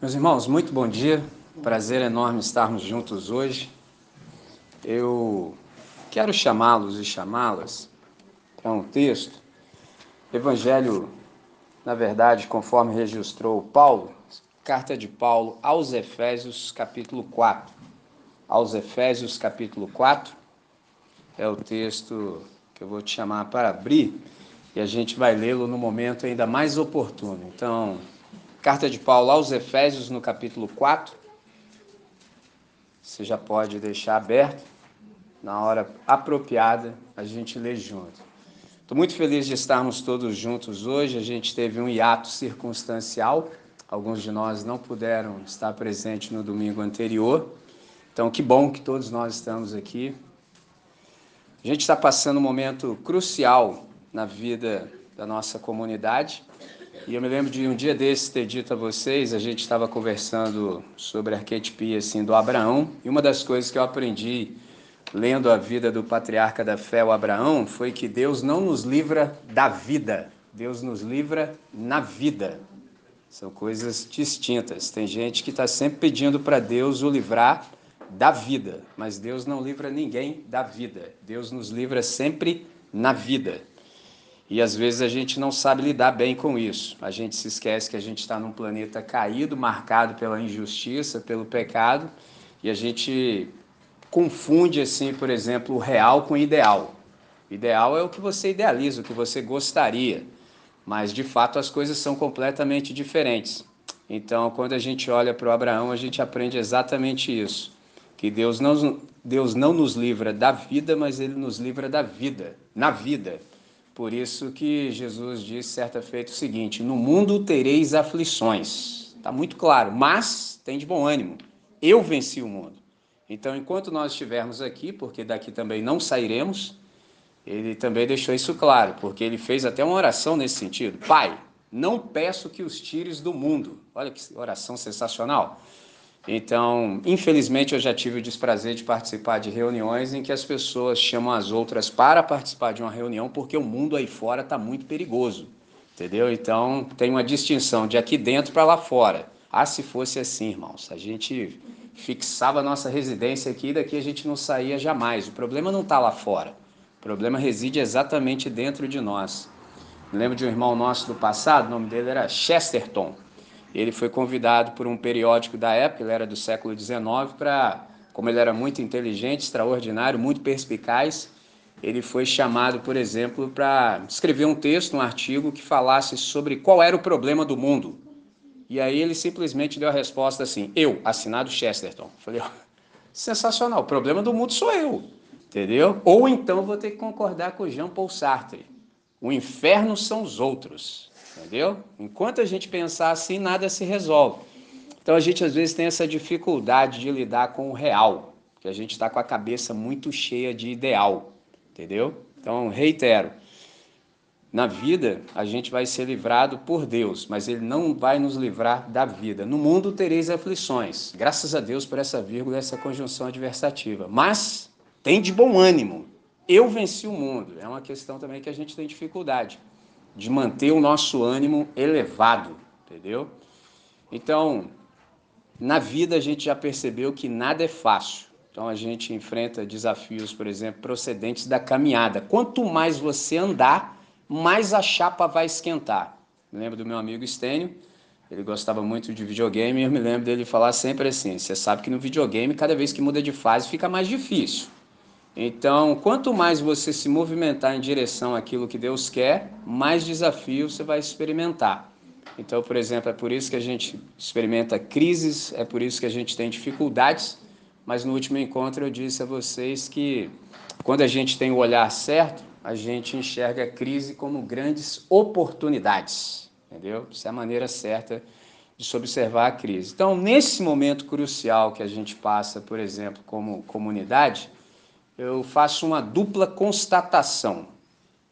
Meus irmãos, muito bom dia. Prazer enorme estarmos juntos hoje. Eu quero chamá-los e chamá-las para um texto. Evangelho, na verdade, conforme registrou Paulo, carta de Paulo aos Efésios, capítulo 4. Aos Efésios, capítulo 4, é o texto que eu vou te chamar para abrir e a gente vai lê-lo no momento ainda mais oportuno. Então, Carta de Paulo aos Efésios, no capítulo 4. Você já pode deixar aberto. Na hora apropriada, a gente lê junto. Estou muito feliz de estarmos todos juntos hoje. A gente teve um hiato circunstancial. Alguns de nós não puderam estar presentes no domingo anterior. Então, que bom que todos nós estamos aqui. A gente está passando um momento crucial na vida da nossa comunidade. E eu me lembro de um dia desses ter dito a vocês, a gente estava conversando sobre a arquetipia assim, do Abraão, e uma das coisas que eu aprendi lendo a vida do patriarca da fé, o Abraão, foi que Deus não nos livra da vida, Deus nos livra na vida. São coisas distintas. Tem gente que está sempre pedindo para Deus o livrar da vida, mas Deus não livra ninguém da vida. Deus nos livra sempre na vida. E às vezes a gente não sabe lidar bem com isso. A gente se esquece que a gente está num planeta caído, marcado pela injustiça, pelo pecado, e a gente confunde, assim, por exemplo, o real com o ideal. O ideal é o que você idealiza, o que você gostaria, mas de fato as coisas são completamente diferentes. Então, quando a gente olha para o Abraão, a gente aprende exatamente isso: que Deus não, Deus não nos livra da vida, mas Ele nos livra da vida, na vida. Por isso que Jesus disse certa feita o seguinte: No mundo tereis aflições. Está muito claro, mas tem de bom ânimo. Eu venci o mundo. Então, enquanto nós estivermos aqui, porque daqui também não sairemos, ele também deixou isso claro, porque ele fez até uma oração nesse sentido. Pai, não peço que os tires do mundo. Olha que oração sensacional. Então, infelizmente, eu já tive o desprazer de participar de reuniões em que as pessoas chamam as outras para participar de uma reunião porque o mundo aí fora está muito perigoso, entendeu? Então, tem uma distinção de aqui dentro para lá fora. Ah, se fosse assim, irmãos, a gente fixava nossa residência aqui e daqui a gente não saía jamais. O problema não está lá fora, o problema reside exatamente dentro de nós. Lembro de um irmão nosso do passado, o nome dele era Chesterton. Ele foi convidado por um periódico da época, ele era do século XIX, para, como ele era muito inteligente, extraordinário, muito perspicaz, ele foi chamado, por exemplo, para escrever um texto, um artigo que falasse sobre qual era o problema do mundo. E aí ele simplesmente deu a resposta assim: eu, assinado Chesterton. Falei, oh, sensacional, o problema do mundo sou eu, entendeu? Ou então vou ter que concordar com Jean Paul Sartre. O inferno são os outros. Entendeu? Enquanto a gente pensar assim, nada se resolve. Então a gente às vezes tem essa dificuldade de lidar com o real, que a gente está com a cabeça muito cheia de ideal, entendeu? Então, reitero, na vida a gente vai ser livrado por Deus, mas Ele não vai nos livrar da vida. No mundo tereis aflições, graças a Deus por essa vírgula, essa conjunção adversativa. Mas tem de bom ânimo. Eu venci o mundo. É uma questão também que a gente tem dificuldade de manter o nosso ânimo elevado, entendeu? Então, na vida a gente já percebeu que nada é fácil. Então a gente enfrenta desafios, por exemplo, procedentes da caminhada. Quanto mais você andar, mais a chapa vai esquentar. Me lembro do meu amigo Estênio, ele gostava muito de videogame e eu me lembro dele falar sempre assim: você sabe que no videogame, cada vez que muda de fase, fica mais difícil. Então, quanto mais você se movimentar em direção àquilo que Deus quer, mais desafios você vai experimentar. Então, por exemplo, é por isso que a gente experimenta crises, é por isso que a gente tem dificuldades, mas no último encontro eu disse a vocês que quando a gente tem o olhar certo, a gente enxerga a crise como grandes oportunidades, entendeu? Essa é a maneira certa de se observar a crise. Então, nesse momento crucial que a gente passa, por exemplo, como comunidade, eu faço uma dupla constatação.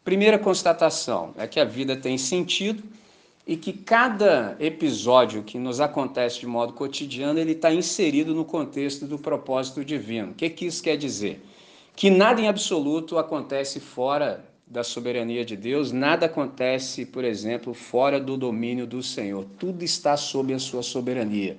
Primeira constatação é que a vida tem sentido e que cada episódio que nos acontece de modo cotidiano ele está inserido no contexto do propósito divino. O que, que isso quer dizer? Que nada em absoluto acontece fora da soberania de Deus, nada acontece, por exemplo, fora do domínio do Senhor. Tudo está sob a sua soberania.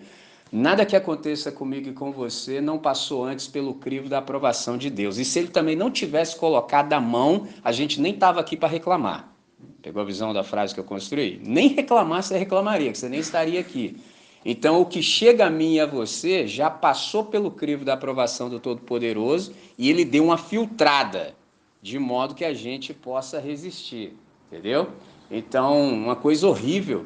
Nada que aconteça comigo e com você não passou antes pelo crivo da aprovação de Deus. E se ele também não tivesse colocado a mão, a gente nem estava aqui para reclamar. Pegou a visão da frase que eu construí? Nem reclamar você reclamaria, que você nem estaria aqui. Então, o que chega a mim e a você já passou pelo crivo da aprovação do Todo-Poderoso e ele deu uma filtrada, de modo que a gente possa resistir. Entendeu? Então, uma coisa horrível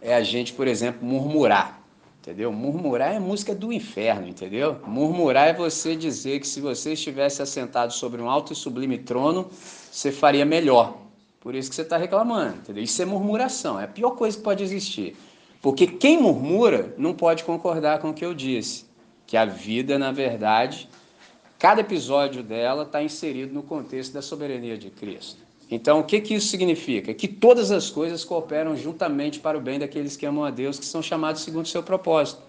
é a gente, por exemplo, murmurar entendeu? Murmurar é música do inferno, entendeu? Murmurar é você dizer que se você estivesse assentado sobre um alto e sublime trono, você faria melhor. Por isso que você está reclamando, entendeu? Isso é murmuração, é a pior coisa que pode existir. Porque quem murmura não pode concordar com o que eu disse, que a vida, na verdade, cada episódio dela está inserido no contexto da soberania de Cristo. Então, o que, que isso significa? Que todas as coisas cooperam juntamente para o bem daqueles que amam a Deus, que são chamados segundo o seu propósito.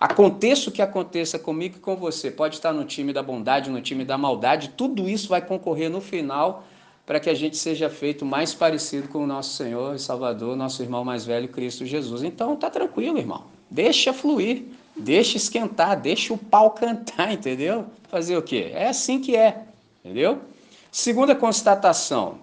Aconteça o que aconteça comigo e com você, pode estar no time da bondade, no time da maldade, tudo isso vai concorrer no final para que a gente seja feito mais parecido com o nosso Senhor e Salvador, nosso irmão mais velho, Cristo Jesus. Então, tá tranquilo, irmão. Deixa fluir, deixa esquentar, deixa o pau cantar, entendeu? Fazer o quê? É assim que é, entendeu? Segunda constatação,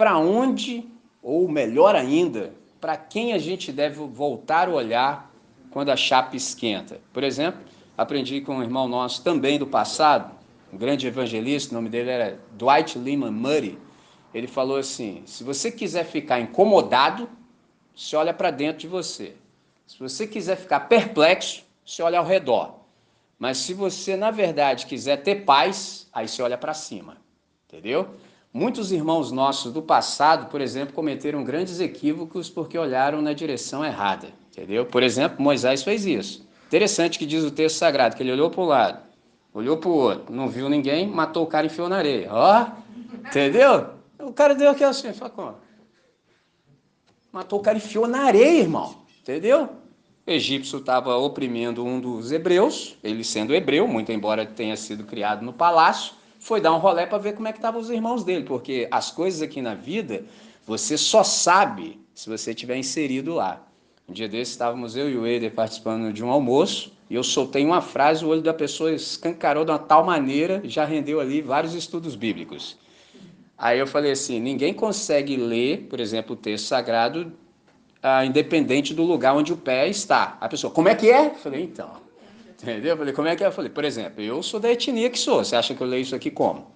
para onde, ou melhor ainda, para quem a gente deve voltar o olhar quando a chapa esquenta. Por exemplo, aprendi com um irmão nosso também do passado, um grande evangelista, o nome dele era Dwight Lyman Murray. Ele falou assim: se você quiser ficar incomodado, você olha para dentro de você. Se você quiser ficar perplexo, você olha ao redor. Mas se você, na verdade, quiser ter paz, aí você olha para cima. Entendeu? Muitos irmãos nossos do passado, por exemplo, cometeram grandes equívocos porque olharam na direção errada, entendeu? Por exemplo, Moisés fez isso. Interessante que diz o texto sagrado, que ele olhou para o lado, olhou para o outro, não viu ninguém, matou o cara e enfiou na areia. Ó, entendeu? O cara deu aqui assim, só como? Matou o cara e enfiou na areia, irmão, entendeu? O egípcio estava oprimindo um dos hebreus, ele sendo hebreu, muito embora tenha sido criado no palácio, foi dar um rolé para ver como é que estavam os irmãos dele, porque as coisas aqui na vida você só sabe se você tiver inserido lá. Um dia desses estávamos eu e o Eider participando de um almoço e eu soltei uma frase, o olho da pessoa escancarou de uma tal maneira, já rendeu ali vários estudos bíblicos. Aí eu falei assim: ninguém consegue ler, por exemplo, o texto sagrado, ah, independente do lugar onde o pé está. A pessoa, como é que é? Eu falei, então. Entendeu? Eu falei, como é que é? Eu falei, por exemplo, eu sou da etnia que sou. Você acha que eu leio isso aqui como?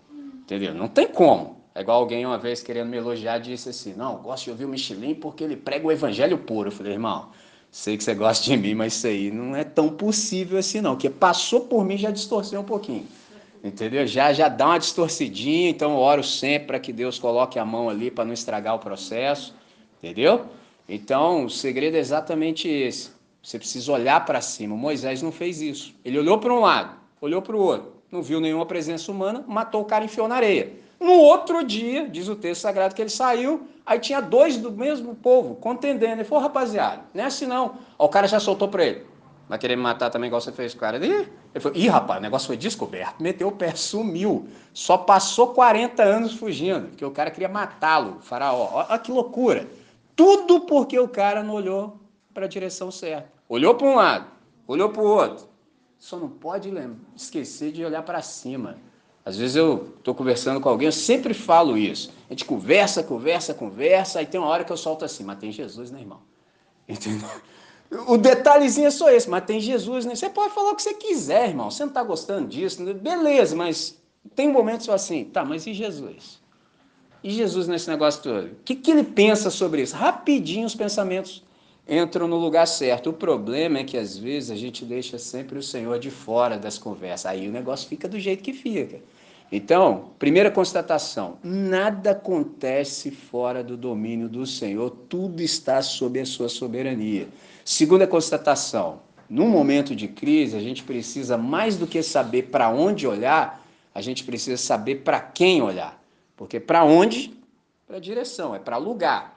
Entendeu? Não tem como. É igual alguém uma vez querendo me elogiar disse assim: Não, gosto de ouvir o Michelin porque ele prega o evangelho puro. Eu falei, irmão, sei que você gosta de mim, mas isso aí não é tão possível assim, não. Porque passou por mim já distorceu um pouquinho. Entendeu? Já, já dá uma distorcidinha, então eu oro sempre para que Deus coloque a mão ali para não estragar o processo. Entendeu? Então, o segredo é exatamente esse. Você precisa olhar para cima. Moisés não fez isso. Ele olhou para um lado, olhou para o outro, não viu nenhuma presença humana, matou o cara e enfiou na areia. No outro dia, diz o texto sagrado que ele saiu, aí tinha dois do mesmo povo contendendo. Ele falou, rapaziada, não é assim não. O cara já soltou para ele. Vai querer me matar também igual você fez com o cara? Ele falou, ih, rapaz, o negócio foi descoberto. Meteu o pé, sumiu. Só passou 40 anos fugindo, porque o cara queria matá-lo, faraó. Olha que loucura. Tudo porque o cara não olhou para a direção certa. Olhou para um lado, olhou para o outro. Só não pode esquecer de olhar para cima. Às vezes eu estou conversando com alguém, eu sempre falo isso. A gente conversa, conversa, conversa, aí tem uma hora que eu solto assim, mas tem Jesus, né, irmão? Entendeu? O detalhezinho é só esse, mas tem Jesus, né? Você pode falar o que você quiser, irmão. Você não está gostando disso, né? beleza, mas tem momentos assim, tá, mas e Jesus? E Jesus nesse negócio todo? O que, que ele pensa sobre isso? Rapidinho os pensamentos entram no lugar certo. O problema é que às vezes a gente deixa sempre o Senhor de fora das conversas. Aí o negócio fica do jeito que fica. Então, primeira constatação: nada acontece fora do domínio do Senhor, tudo está sob a sua soberania. Segunda constatação: num momento de crise, a gente precisa mais do que saber para onde olhar, a gente precisa saber para quem olhar. Porque para onde? Para direção, é para lugar.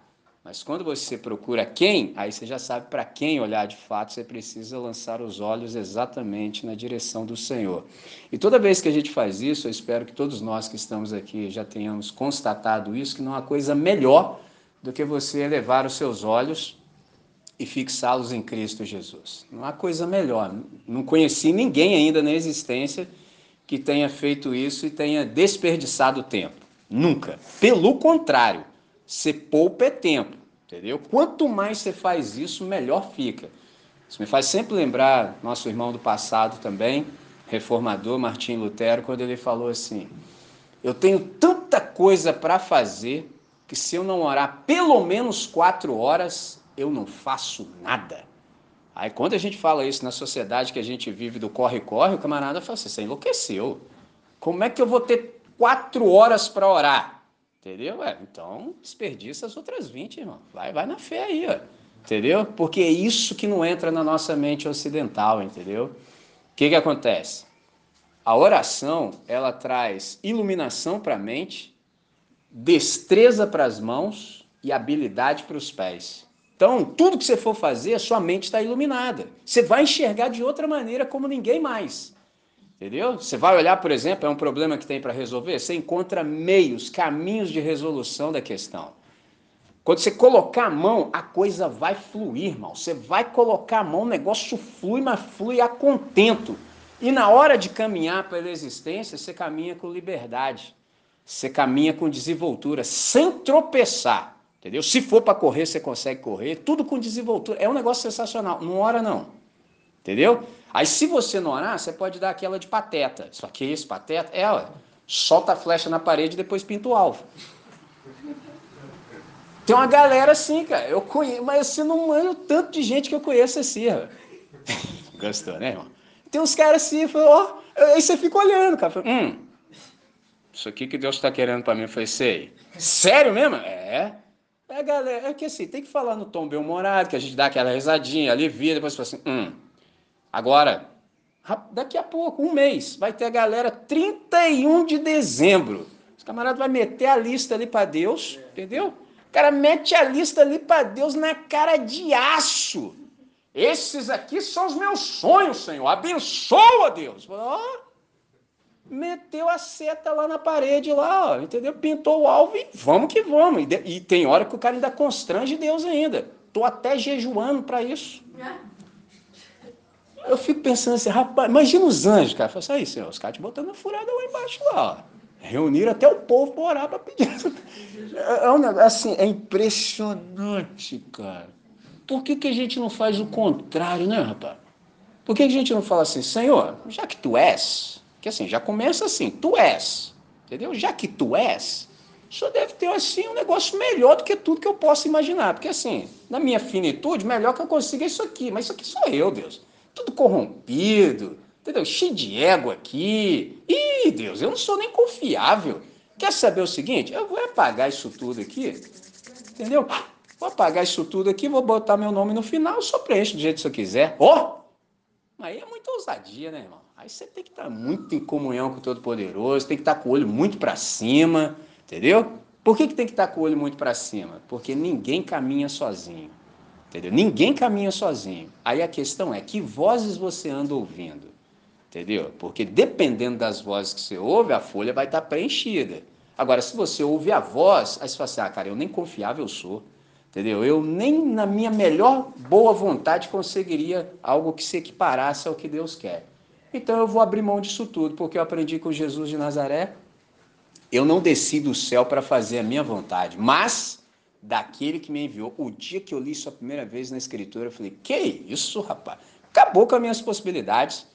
Mas quando você procura quem, aí você já sabe para quem olhar de fato, você precisa lançar os olhos exatamente na direção do Senhor. E toda vez que a gente faz isso, eu espero que todos nós que estamos aqui já tenhamos constatado isso, que não há coisa melhor do que você elevar os seus olhos e fixá-los em Cristo Jesus. Não há coisa melhor. Não conheci ninguém ainda na existência que tenha feito isso e tenha desperdiçado tempo. Nunca. Pelo contrário você poupa é tempo, entendeu? Quanto mais você faz isso, melhor fica. Isso me faz sempre lembrar nosso irmão do passado também, reformador Martim Lutero, quando ele falou assim: Eu tenho tanta coisa para fazer que se eu não orar pelo menos quatro horas, eu não faço nada. Aí quando a gente fala isso na sociedade que a gente vive do corre-corre, o camarada fala assim: Você enlouqueceu. Como é que eu vou ter quatro horas para orar? Entendeu? É, então, desperdiça as outras 20, irmão. Vai, vai na fé aí, ó. Entendeu? Porque é isso que não entra na nossa mente ocidental, entendeu? O que, que acontece? A oração, ela traz iluminação para a mente, destreza para as mãos e habilidade para os pés. Então, tudo que você for fazer, a sua mente está iluminada. Você vai enxergar de outra maneira como ninguém mais. Entendeu? Você vai olhar, por exemplo, é um problema que tem para resolver, você encontra meios, caminhos de resolução da questão. Quando você colocar a mão, a coisa vai fluir, irmão. Você vai colocar a mão, o negócio flui, mas flui a contento. E na hora de caminhar pela existência, você caminha com liberdade. Você caminha com desenvoltura, sem tropeçar. Entendeu? Se for para correr, você consegue correr, tudo com desenvoltura. É um negócio sensacional. Não ora, não. Entendeu? Aí se você não orar, você pode dar aquela de pateta. Só que esse pateta é, ó, solta a flecha na parede e depois pinta o alvo. Tem uma galera assim, cara. Eu conheço, mas você não manja o tanto de gente que eu conheço assim, ó. Gostou, né, irmão? Tem uns caras assim, ó. Aí você fica olhando, cara. Hum, isso aqui que Deus está querendo para mim. Eu falei, sei. Sério mesmo? É. É, galera, é que assim, tem que falar no tom bem-humorado, que a gente dá aquela risadinha, alivia, depois fala assim, hum. Agora, daqui a pouco, um mês, vai ter a galera 31 de dezembro. Os camaradas vai meter a lista ali para Deus, entendeu? O cara mete a lista ali para Deus na cara de aço. Esses aqui são os meus sonhos, Senhor. Abençoa, Deus. Oh, meteu a seta lá na parede, lá, ó, entendeu? Pintou o alvo e vamos que vamos. E, e tem hora que o cara ainda constrange Deus ainda. Tô até jejuando para isso. É eu fico pensando assim, rapaz, imagina os anjos, cara. Fala assim, senhor, os caras te botando furada lá embaixo lá, ó. Reuniram até o povo para orar para pedir. É, é um negócio, assim, é impressionante, cara. Por que, que a gente não faz o contrário, né, rapaz? Por que, que a gente não fala assim, Senhor, já que tu és, que assim, já começa assim, tu és, entendeu? Já que tu és, senhor deve ter assim um negócio melhor do que tudo que eu posso imaginar. Porque assim, na minha finitude, melhor que eu consiga isso aqui. Mas isso aqui sou eu, Deus tudo corrompido, entendeu? Cheio de ego aqui. Ih, Deus, eu não sou nem confiável. Quer saber o seguinte? Eu vou apagar isso tudo aqui, entendeu? Vou apagar isso tudo aqui, vou botar meu nome no final, só preencho do jeito que você quiser. Ó! Oh! Aí é muita ousadia, né, irmão? Aí você tem que estar muito em comunhão com o Todo-Poderoso, tem que estar com o olho muito para cima, entendeu? Por que, que tem que estar com o olho muito para cima? Porque ninguém caminha sozinho. Entendeu? Ninguém caminha sozinho. Aí a questão é que vozes você anda ouvindo. Entendeu? Porque dependendo das vozes que você ouve, a folha vai estar preenchida. Agora, se você ouve a voz, aí você fala assim: ah, cara, eu nem confiável sou. Entendeu? Eu nem na minha melhor boa vontade conseguiria algo que se equiparasse ao que Deus quer. Então eu vou abrir mão disso tudo, porque eu aprendi com Jesus de Nazaré. Eu não desci do céu para fazer a minha vontade, mas daquele que me enviou. O dia que eu li isso a primeira vez na escritura, eu falei: Que isso, rapaz? Acabou com as minhas possibilidades.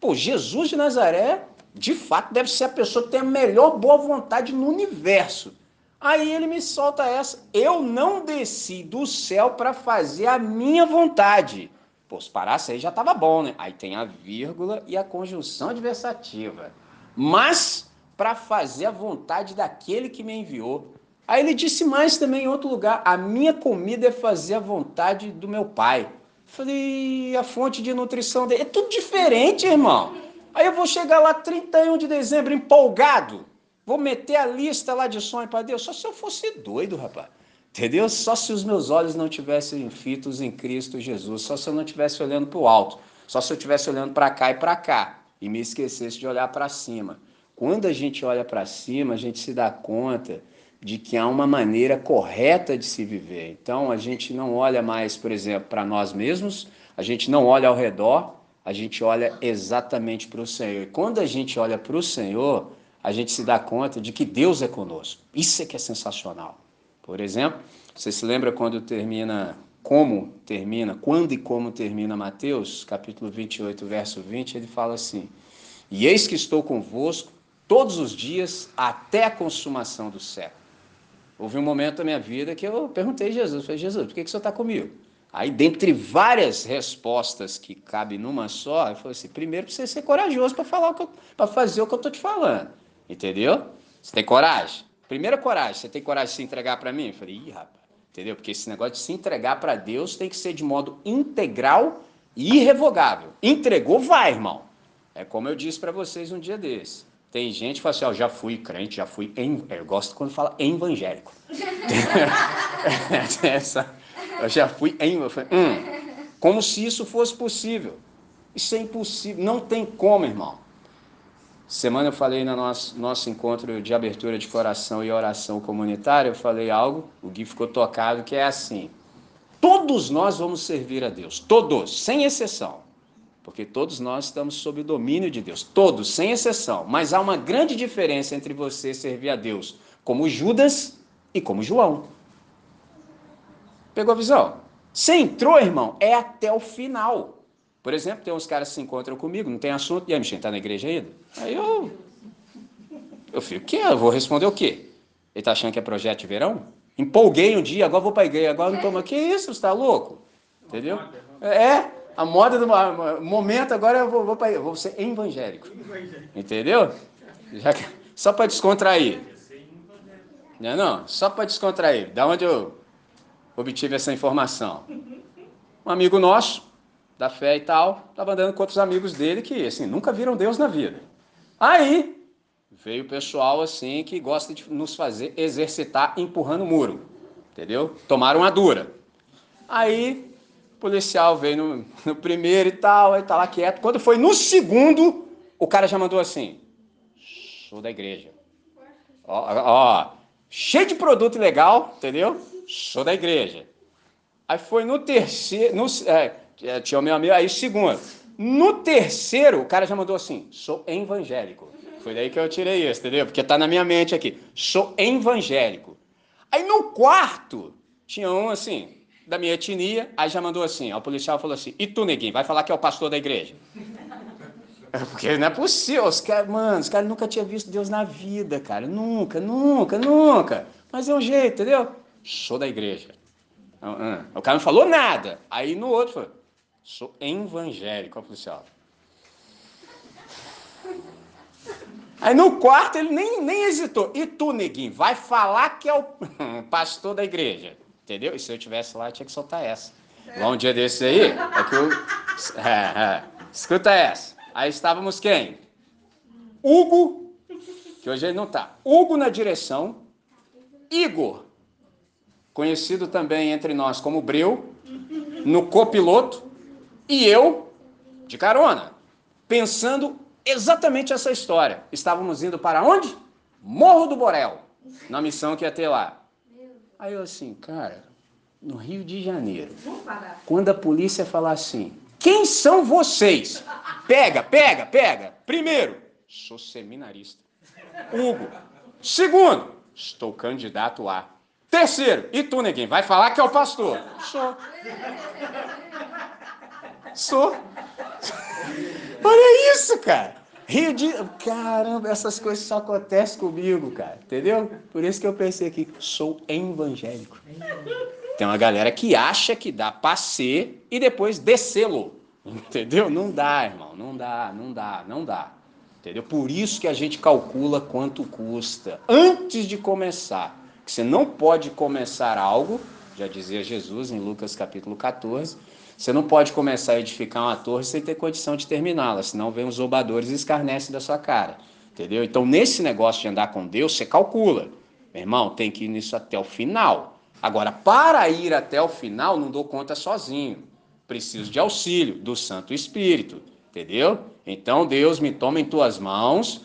Pô, Jesus de Nazaré, de fato, deve ser a pessoa que tem a melhor boa vontade no universo. Aí ele me solta essa: Eu não desci do céu para fazer a minha vontade. Pô, se parasse aí já estava bom, né? Aí tem a vírgula e a conjunção adversativa. Mas para fazer a vontade daquele que me enviou. Aí ele disse mais também em outro lugar: a minha comida é fazer a vontade do meu pai. Falei, a fonte de nutrição dele. É tudo diferente, irmão. Aí eu vou chegar lá 31 de dezembro empolgado. Vou meter a lista lá de sonho para Deus. Só se eu fosse doido, rapaz. Entendeu? Só se os meus olhos não tivessem fitos em Cristo Jesus, só se eu não estivesse olhando para o alto, só se eu estivesse olhando para cá e para cá e me esquecesse de olhar para cima. Quando a gente olha para cima, a gente se dá conta de que há uma maneira correta de se viver. Então, a gente não olha mais, por exemplo, para nós mesmos, a gente não olha ao redor, a gente olha exatamente para o Senhor. E quando a gente olha para o Senhor, a gente se dá conta de que Deus é conosco. Isso é que é sensacional. Por exemplo, você se lembra quando termina, como termina, quando e como termina Mateus, capítulo 28, verso 20, ele fala assim: E eis que estou convosco todos os dias até a consumação do século. Houve um momento da minha vida que eu perguntei a Jesus, falei, Jesus, por que, que o senhor está comigo? Aí, dentre várias respostas que cabem numa só, eu falei assim: primeiro precisa ser corajoso para falar para fazer o que eu estou te falando. Entendeu? Você tem coragem? Primeira coragem, você tem coragem de se entregar para mim? Eu falei, ih, rapaz, entendeu? Porque esse negócio de se entregar para Deus tem que ser de modo integral e irrevogável. Entregou, vai, irmão. É como eu disse para vocês um dia desse. Tem gente que fala assim, ó, oh, já fui crente, já fui. Em... Eu gosto quando fala evangélico. Essa, eu já fui em. Hum, como se isso fosse possível. Isso é impossível. Não tem como, irmão. Semana eu falei no nosso, nosso encontro de abertura de coração e oração comunitária, eu falei algo, o Gui ficou tocado, que é assim: todos nós vamos servir a Deus, todos, sem exceção, porque todos nós estamos sob o domínio de Deus, todos, sem exceção. Mas há uma grande diferença entre você servir a Deus como Judas e como João. Pegou a visão? Você entrou, irmão, é até o final. Por exemplo, tem uns caras que se encontram comigo, não tem assunto, e aí, Michel, tá na igreja ainda? Aí eu. Eu fico, o quê? Eu vou responder o quê? Ele tá achando que é projeto de verão? Empolguei um dia, agora vou pra igreja, agora não toma. Que isso, você tá louco? Entendeu? É, a moda do momento agora eu vou, vou, pra, vou ser evangélico. Entendeu? Já, só para descontrair. Não, é não, só para descontrair. Da onde eu obtive essa informação? Um amigo nosso da fé e tal, estava andando com outros amigos dele que, assim, nunca viram Deus na vida. Aí veio o pessoal, assim, que gosta de nos fazer exercitar empurrando o muro, entendeu? Tomaram uma dura. Aí o policial veio no, no primeiro e tal, aí tá lá quieto. Quando foi no segundo, o cara já mandou assim: sou da igreja. Ó, ó, cheio de produto legal, entendeu? Sou da igreja. Aí foi no terceiro, no, é, é, tinha o meu amigo, aí segundo. No terceiro, o cara já mandou assim, sou evangélico. Foi daí que eu tirei isso, entendeu? Porque tá na minha mente aqui, sou evangélico. Aí no quarto, tinha um assim, da minha etnia, aí já mandou assim, o policial falou assim, e tu, neguinho, vai falar que é o pastor da igreja? Porque não é possível, os caras, mano, os caras nunca tinham visto Deus na vida, cara, nunca, nunca, nunca. Mas é um jeito, entendeu? Sou da igreja. O cara não falou nada. Aí no outro, falou, Sou evangélico, oficial. Aí no quarto ele nem, nem hesitou. E tu, neguinho, vai falar que é o pastor da igreja. Entendeu? E se eu tivesse lá, eu tinha que soltar essa. Lá um dia desse aí, é que eu. É, é. Escuta essa. Aí estávamos quem? Hugo, que hoje ele não está. Hugo na direção. Igor, conhecido também entre nós como Breu, no copiloto e eu de carona, pensando exatamente essa história. Estávamos indo para onde? Morro do Borel, na missão que ia ter lá. Aí eu assim, cara, no Rio de Janeiro, quando a polícia falar assim, quem são vocês? Pega, pega, pega. Primeiro, sou seminarista. Hugo. Segundo, estou candidato a. Terceiro, e tu, neguinho, vai falar que é o pastor? Sou. Sou. Olha isso, cara. Rio de. Caramba, essas coisas só acontecem comigo, cara. Entendeu? Por isso que eu pensei aqui, sou evangélico. Tem uma galera que acha que dá pra ser e depois descê-lo. Entendeu? Não dá, irmão. Não dá, não dá, não dá. Entendeu? Por isso que a gente calcula quanto custa antes de começar. Que você não pode começar algo, já dizia Jesus em Lucas capítulo 14 você não pode começar a edificar uma torre sem ter condição de terminá-la, senão vem os zombadores e escarnecem da sua cara. Entendeu? Então, nesse negócio de andar com Deus, você calcula. Meu irmão, tem que ir nisso até o final. Agora, para ir até o final, não dou conta sozinho. Preciso de auxílio do Santo Espírito, entendeu? Então, Deus me toma em tuas mãos.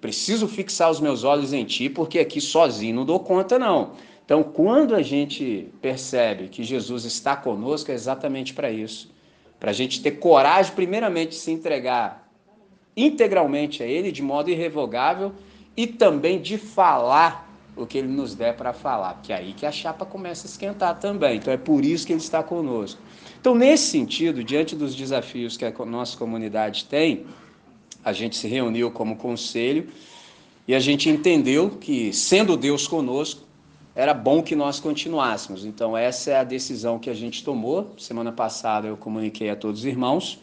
Preciso fixar os meus olhos em ti, porque aqui sozinho não dou conta, não. Então, quando a gente percebe que Jesus está conosco, é exatamente para isso. Para a gente ter coragem, primeiramente, de se entregar integralmente a Ele, de modo irrevogável, e também de falar o que Ele nos der para falar, porque é aí que a chapa começa a esquentar também. Então, é por isso que Ele está conosco. Então, nesse sentido, diante dos desafios que a nossa comunidade tem, a gente se reuniu como conselho e a gente entendeu que, sendo Deus conosco, era bom que nós continuássemos. Então, essa é a decisão que a gente tomou. Semana passada eu comuniquei a todos os irmãos.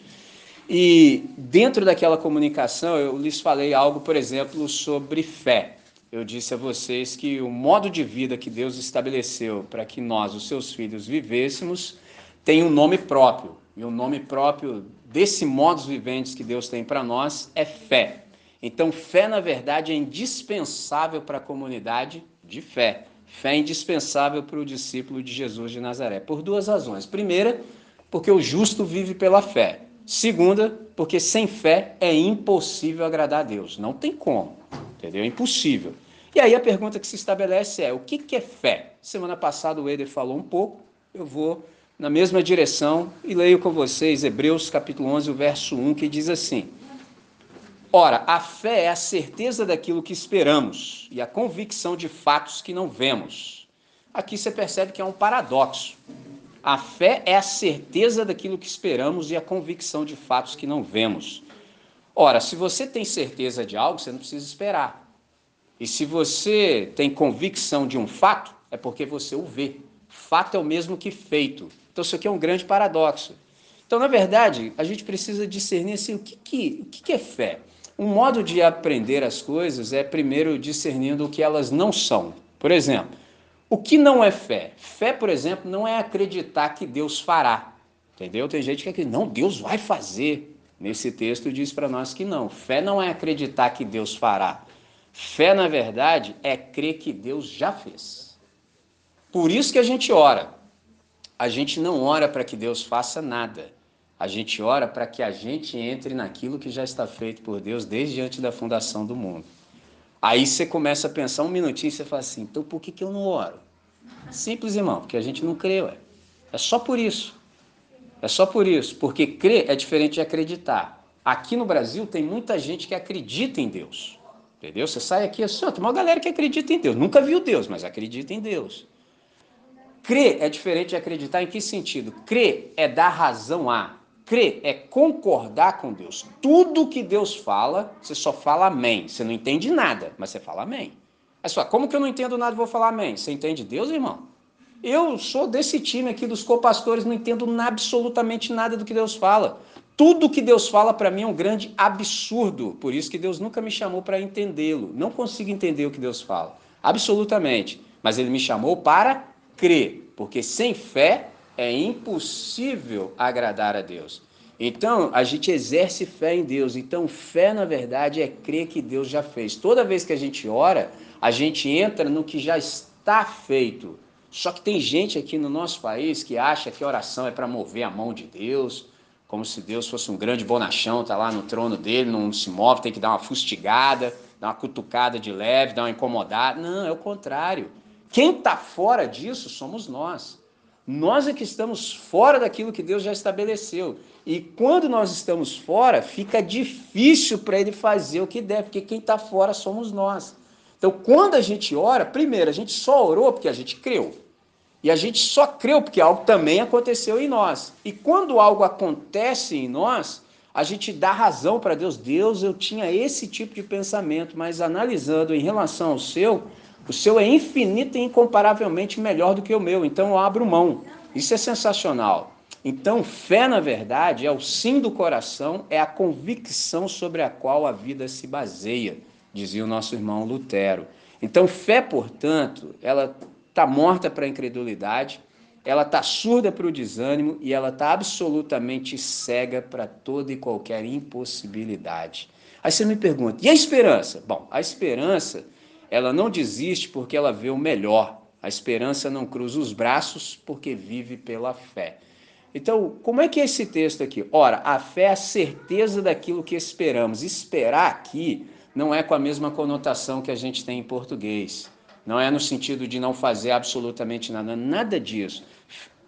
E dentro daquela comunicação, eu lhes falei algo, por exemplo, sobre fé. Eu disse a vocês que o modo de vida que Deus estabeleceu para que nós, os seus filhos, vivêssemos, tem um nome próprio. E o nome próprio desse modo viventes que Deus tem para nós é fé. Então, fé, na verdade, é indispensável para a comunidade de fé. Fé indispensável para o discípulo de Jesus de Nazaré, por duas razões. Primeira, porque o justo vive pela fé. Segunda, porque sem fé é impossível agradar a Deus. Não tem como, entendeu? É impossível. E aí a pergunta que se estabelece é: o que, que é fé? Semana passada o Eder falou um pouco, eu vou na mesma direção e leio com vocês Hebreus capítulo 11, o verso 1, que diz assim: Ora, a fé é a certeza daquilo que esperamos e a convicção de fatos que não vemos. Aqui você percebe que é um paradoxo. A fé é a certeza daquilo que esperamos e a convicção de fatos que não vemos. Ora, se você tem certeza de algo, você não precisa esperar. E se você tem convicção de um fato, é porque você o vê. Fato é o mesmo que feito. Então, isso aqui é um grande paradoxo. Então, na verdade, a gente precisa discernir assim, o que, que, o que é fé. Um modo de aprender as coisas é primeiro discernindo o que elas não são. Por exemplo, o que não é fé? Fé, por exemplo, não é acreditar que Deus fará. Entendeu? Tem gente que acredita, não, Deus vai fazer. Nesse texto diz para nós que não. Fé não é acreditar que Deus fará. Fé, na verdade, é crer que Deus já fez. Por isso que a gente ora. A gente não ora para que Deus faça nada. A gente ora para que a gente entre naquilo que já está feito por Deus desde antes da fundação do mundo. Aí você começa a pensar um minutinho e você fala assim: então por que, que eu não oro? Simples, irmão, porque a gente não crê, ué. É só por isso. É só por isso. Porque crer é diferente de acreditar. Aqui no Brasil tem muita gente que acredita em Deus. Entendeu? Você sai aqui assim, tem uma galera que acredita em Deus. Nunca viu Deus, mas acredita em Deus. Crer é diferente de acreditar em que sentido? Crer é dar razão a. Crer é concordar com Deus. Tudo que Deus fala, você só fala amém. Você não entende nada, mas você fala amém. Você fala, como que eu não entendo nada e vou falar amém? Você entende Deus, irmão? Eu sou desse time aqui dos copastores, não entendo absolutamente nada do que Deus fala. Tudo que Deus fala para mim é um grande absurdo. Por isso que Deus nunca me chamou para entendê-lo. Não consigo entender o que Deus fala. Absolutamente. Mas ele me chamou para crer. Porque sem fé é impossível agradar a Deus. Então, a gente exerce fé em Deus. Então, fé, na verdade, é crer que Deus já fez. Toda vez que a gente ora, a gente entra no que já está feito. Só que tem gente aqui no nosso país que acha que oração é para mover a mão de Deus, como se Deus fosse um grande bonachão, está lá no trono dele, não se move, tem que dar uma fustigada, dar uma cutucada de leve, dar uma incomodada. Não, é o contrário. Quem está fora disso somos nós. Nós é que estamos fora daquilo que Deus já estabeleceu. E quando nós estamos fora, fica difícil para ele fazer o que deve, porque quem está fora somos nós. Então, quando a gente ora, primeiro, a gente só orou porque a gente creu. E a gente só creu porque algo também aconteceu em nós. E quando algo acontece em nós, a gente dá razão para Deus. Deus, eu tinha esse tipo de pensamento, mas analisando em relação ao seu, o seu é infinito e incomparavelmente melhor do que o meu, então eu abro mão. Isso é sensacional. Então, fé, na verdade, é o sim do coração, é a convicção sobre a qual a vida se baseia, dizia o nosso irmão Lutero. Então, fé, portanto, ela está morta para a incredulidade, ela está surda para o desânimo e ela está absolutamente cega para toda e qualquer impossibilidade. Aí você me pergunta, e a esperança? Bom, a esperança ela não desiste porque ela vê o melhor. A esperança não cruza os braços porque vive pela fé. Então, como é que é esse texto aqui? Ora, a fé é a certeza daquilo que esperamos. Esperar aqui não é com a mesma conotação que a gente tem em português. Não é no sentido de não fazer absolutamente nada, nada disso.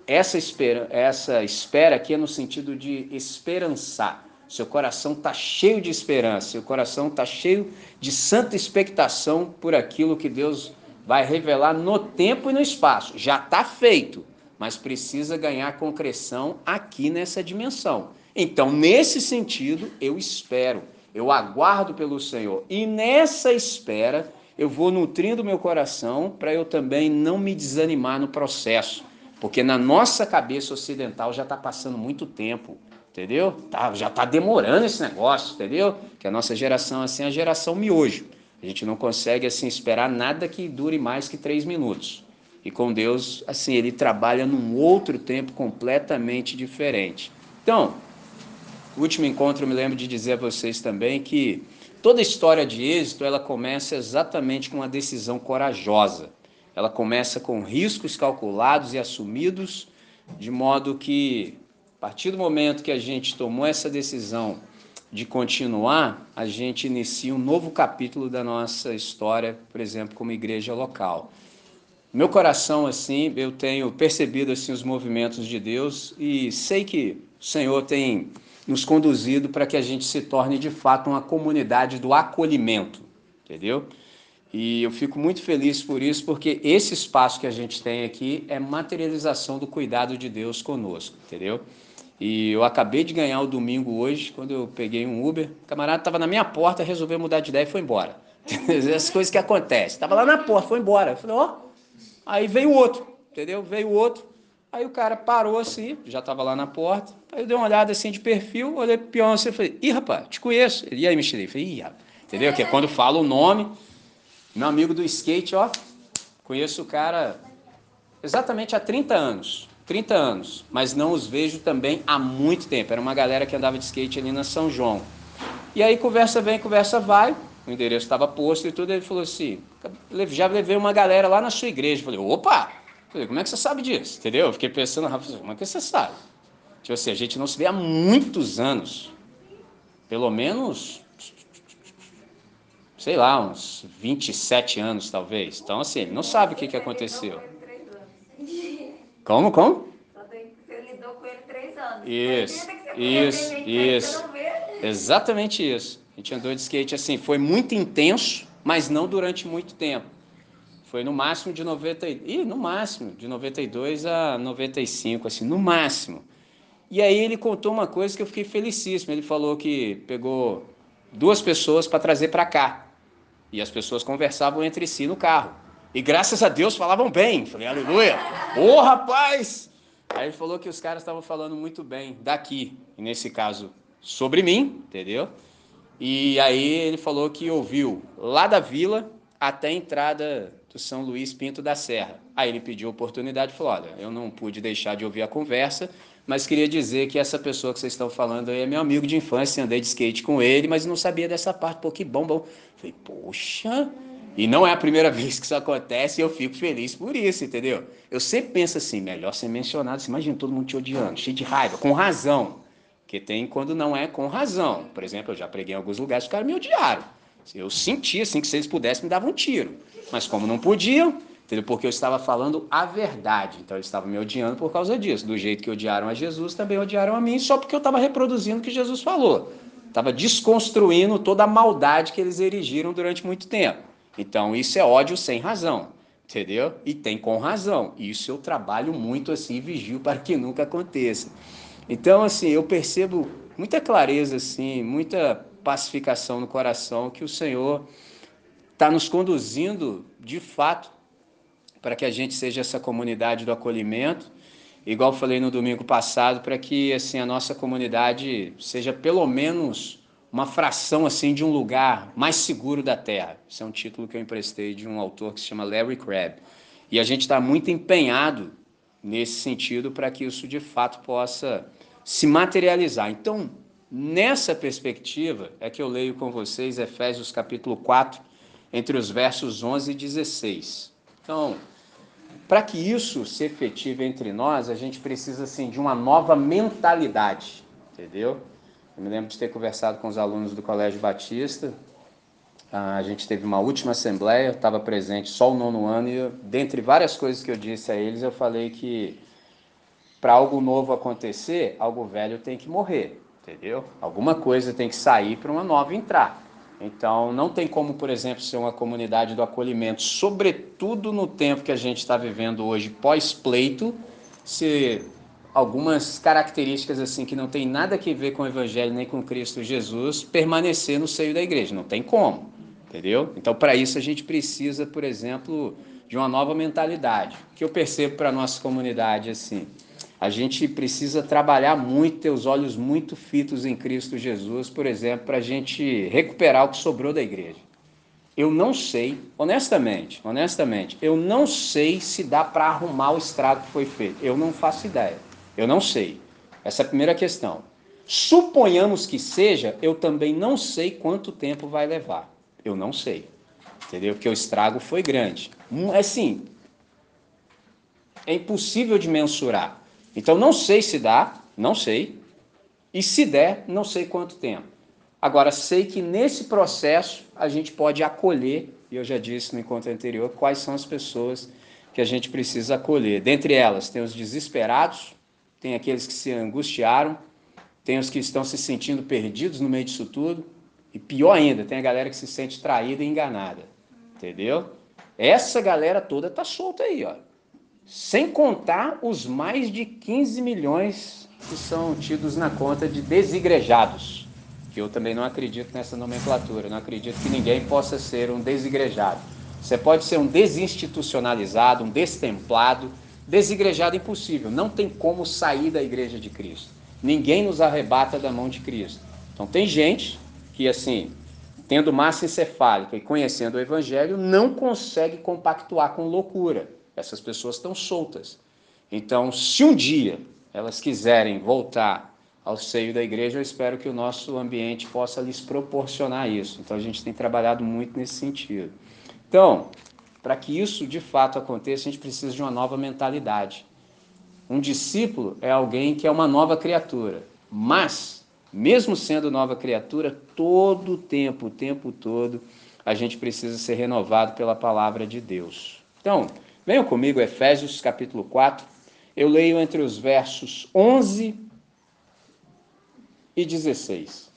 Essa espera, essa espera aqui é no sentido de esperançar. Seu coração está cheio de esperança, seu coração está cheio de santa expectação por aquilo que Deus vai revelar no tempo e no espaço. Já está feito, mas precisa ganhar concreção aqui nessa dimensão. Então, nesse sentido, eu espero, eu aguardo pelo Senhor. E nessa espera, eu vou nutrindo meu coração para eu também não me desanimar no processo. Porque na nossa cabeça ocidental já está passando muito tempo entendeu? Tá, já está demorando esse negócio, entendeu? Que a nossa geração assim é a geração miojo. A gente não consegue assim esperar nada que dure mais que três minutos. E com Deus, assim, ele trabalha num outro tempo completamente diferente. Então, o último encontro eu me lembro de dizer a vocês também que toda história de êxito ela começa exatamente com uma decisão corajosa. Ela começa com riscos calculados e assumidos, de modo que a partir do momento que a gente tomou essa decisão de continuar, a gente inicia um novo capítulo da nossa história, por exemplo, como igreja local. Meu coração, assim, eu tenho percebido assim os movimentos de Deus e sei que o Senhor tem nos conduzido para que a gente se torne de fato uma comunidade do acolhimento, entendeu? E eu fico muito feliz por isso, porque esse espaço que a gente tem aqui é materialização do cuidado de Deus conosco, entendeu? E eu acabei de ganhar o domingo hoje, quando eu peguei um Uber. O camarada estava na minha porta, resolveu mudar de ideia e foi embora. Essas coisas que acontecem. Estava lá na porta, foi embora. Eu falei, ó. Oh. Aí veio outro, entendeu? Veio outro. Aí o cara parou assim, já estava lá na porta. Aí eu dei uma olhada assim de perfil, olhei pro peão assim e falei, ih, rapaz, te conheço. E aí, Michelin? Falei, ih, rapaz. Entendeu? Que é quando fala o nome. Meu amigo do skate, ó. Conheço o cara exatamente há 30 anos. 30 anos, mas não os vejo também há muito tempo. Era uma galera que andava de skate ali na São João. E aí conversa vem, conversa vai. O endereço estava posto e tudo. Ele falou assim: já levei uma galera lá na sua igreja. Eu falei: opa! falei, como é que você sabe disso? Entendeu? Eu fiquei pensando, Rafa, como é que você sabe? Tipo assim, a gente não se vê há muitos anos. Pelo menos, sei lá, uns 27 anos talvez. Então, assim, ele não sabe o que, que aconteceu. Como, como? Você lidou com ele três anos. Isso, isso, isso. Exatamente isso. A gente andou de skate assim, foi muito intenso, mas não durante muito tempo. Foi no máximo de 90, e no máximo de 92 a 95, assim, no máximo. E aí ele contou uma coisa que eu fiquei felicíssimo. Ele falou que pegou duas pessoas para trazer para cá. E as pessoas conversavam entre si no carro. E graças a Deus falavam bem. Falei, aleluia. Ô oh, rapaz! Aí ele falou que os caras estavam falando muito bem daqui, e nesse caso, sobre mim, entendeu? E aí ele falou que ouviu lá da vila até a entrada do São Luís Pinto da Serra. Aí ele pediu oportunidade e falou: Olha, eu não pude deixar de ouvir a conversa, mas queria dizer que essa pessoa que vocês estão falando aí é meu amigo de infância, andei de skate com ele, mas não sabia dessa parte. Pô, que bom, bom. Falei, poxa, e não é a primeira vez que isso acontece e eu fico feliz por isso, entendeu? Eu sempre penso assim, melhor ser mencionado. Você imagina todo mundo te odiando, cheio de raiva, com razão. Porque tem quando não é com razão. Por exemplo, eu já preguei em alguns lugares, os caras me odiaram. Eu senti assim que se eles pudessem me davam um tiro. Mas como não podiam, entendeu? Porque eu estava falando a verdade. Então eles estavam me odiando por causa disso. Do jeito que odiaram a Jesus, também odiaram a mim, só porque eu estava reproduzindo o que Jesus falou. Estava desconstruindo toda a maldade que eles erigiram durante muito tempo. Então, isso é ódio sem razão, entendeu? E tem com razão. Isso eu trabalho muito assim vigio para que nunca aconteça. Então, assim, eu percebo muita clareza, assim, muita pacificação no coração que o Senhor está nos conduzindo, de fato, para que a gente seja essa comunidade do acolhimento, igual falei no domingo passado, para que assim a nossa comunidade seja pelo menos uma fração assim de um lugar mais seguro da Terra. Esse é um título que eu emprestei de um autor que se chama Larry Crabb. E a gente está muito empenhado nesse sentido para que isso de fato possa se materializar. Então, nessa perspectiva é que eu leio com vocês Efésios capítulo 4, entre os versos 11 e 16. Então, para que isso se efetive entre nós, a gente precisa assim de uma nova mentalidade, entendeu? Eu me lembro de ter conversado com os alunos do Colégio Batista. A gente teve uma última assembleia, estava presente só o nono ano e eu, dentre várias coisas que eu disse a eles, eu falei que para algo novo acontecer, algo velho tem que morrer, entendeu? Alguma coisa tem que sair para uma nova entrar. Então, não tem como, por exemplo, ser uma comunidade do acolhimento, sobretudo no tempo que a gente está vivendo hoje, pós-pleito, se algumas características assim que não tem nada a ver com o Evangelho nem com Cristo Jesus permanecer no seio da igreja. Não tem como, entendeu? Então, para isso, a gente precisa, por exemplo, de uma nova mentalidade. Que eu percebo para nossa comunidade assim a gente precisa trabalhar muito, ter os olhos muito fitos em Cristo Jesus, por exemplo, para a gente recuperar o que sobrou da igreja. Eu não sei, honestamente, honestamente, eu não sei se dá para arrumar o estrago que foi feito. Eu não faço ideia. Eu não sei. Essa é a primeira questão. Suponhamos que seja, eu também não sei quanto tempo vai levar. Eu não sei. Entendeu? Porque o estrago foi grande. Assim, é impossível de mensurar. Então não sei se dá, não sei. E se der, não sei quanto tempo. Agora, sei que nesse processo a gente pode acolher, e eu já disse no encontro anterior, quais são as pessoas que a gente precisa acolher. Dentre elas, tem os desesperados, tem aqueles que se angustiaram, tem os que estão se sentindo perdidos no meio disso tudo, e pior ainda, tem a galera que se sente traída e enganada. Entendeu? Essa galera toda tá solta aí, ó. Sem contar os mais de 15 milhões que são tidos na conta de desigrejados, que eu também não acredito nessa nomenclatura, não acredito que ninguém possa ser um desigrejado. Você pode ser um desinstitucionalizado, um destemplado, desigrejado impossível, não tem como sair da igreja de Cristo. Ninguém nos arrebata da mão de Cristo. Então tem gente que assim, tendo massa encefálica e conhecendo o evangelho, não consegue compactuar com loucura. Essas pessoas estão soltas. Então, se um dia elas quiserem voltar ao seio da igreja, eu espero que o nosso ambiente possa lhes proporcionar isso. Então, a gente tem trabalhado muito nesse sentido. Então, para que isso de fato aconteça, a gente precisa de uma nova mentalidade. Um discípulo é alguém que é uma nova criatura, mas, mesmo sendo nova criatura, todo o tempo, o tempo todo, a gente precisa ser renovado pela palavra de Deus. Então, Venham comigo, Efésios capítulo 4. Eu leio entre os versos 11 e 16.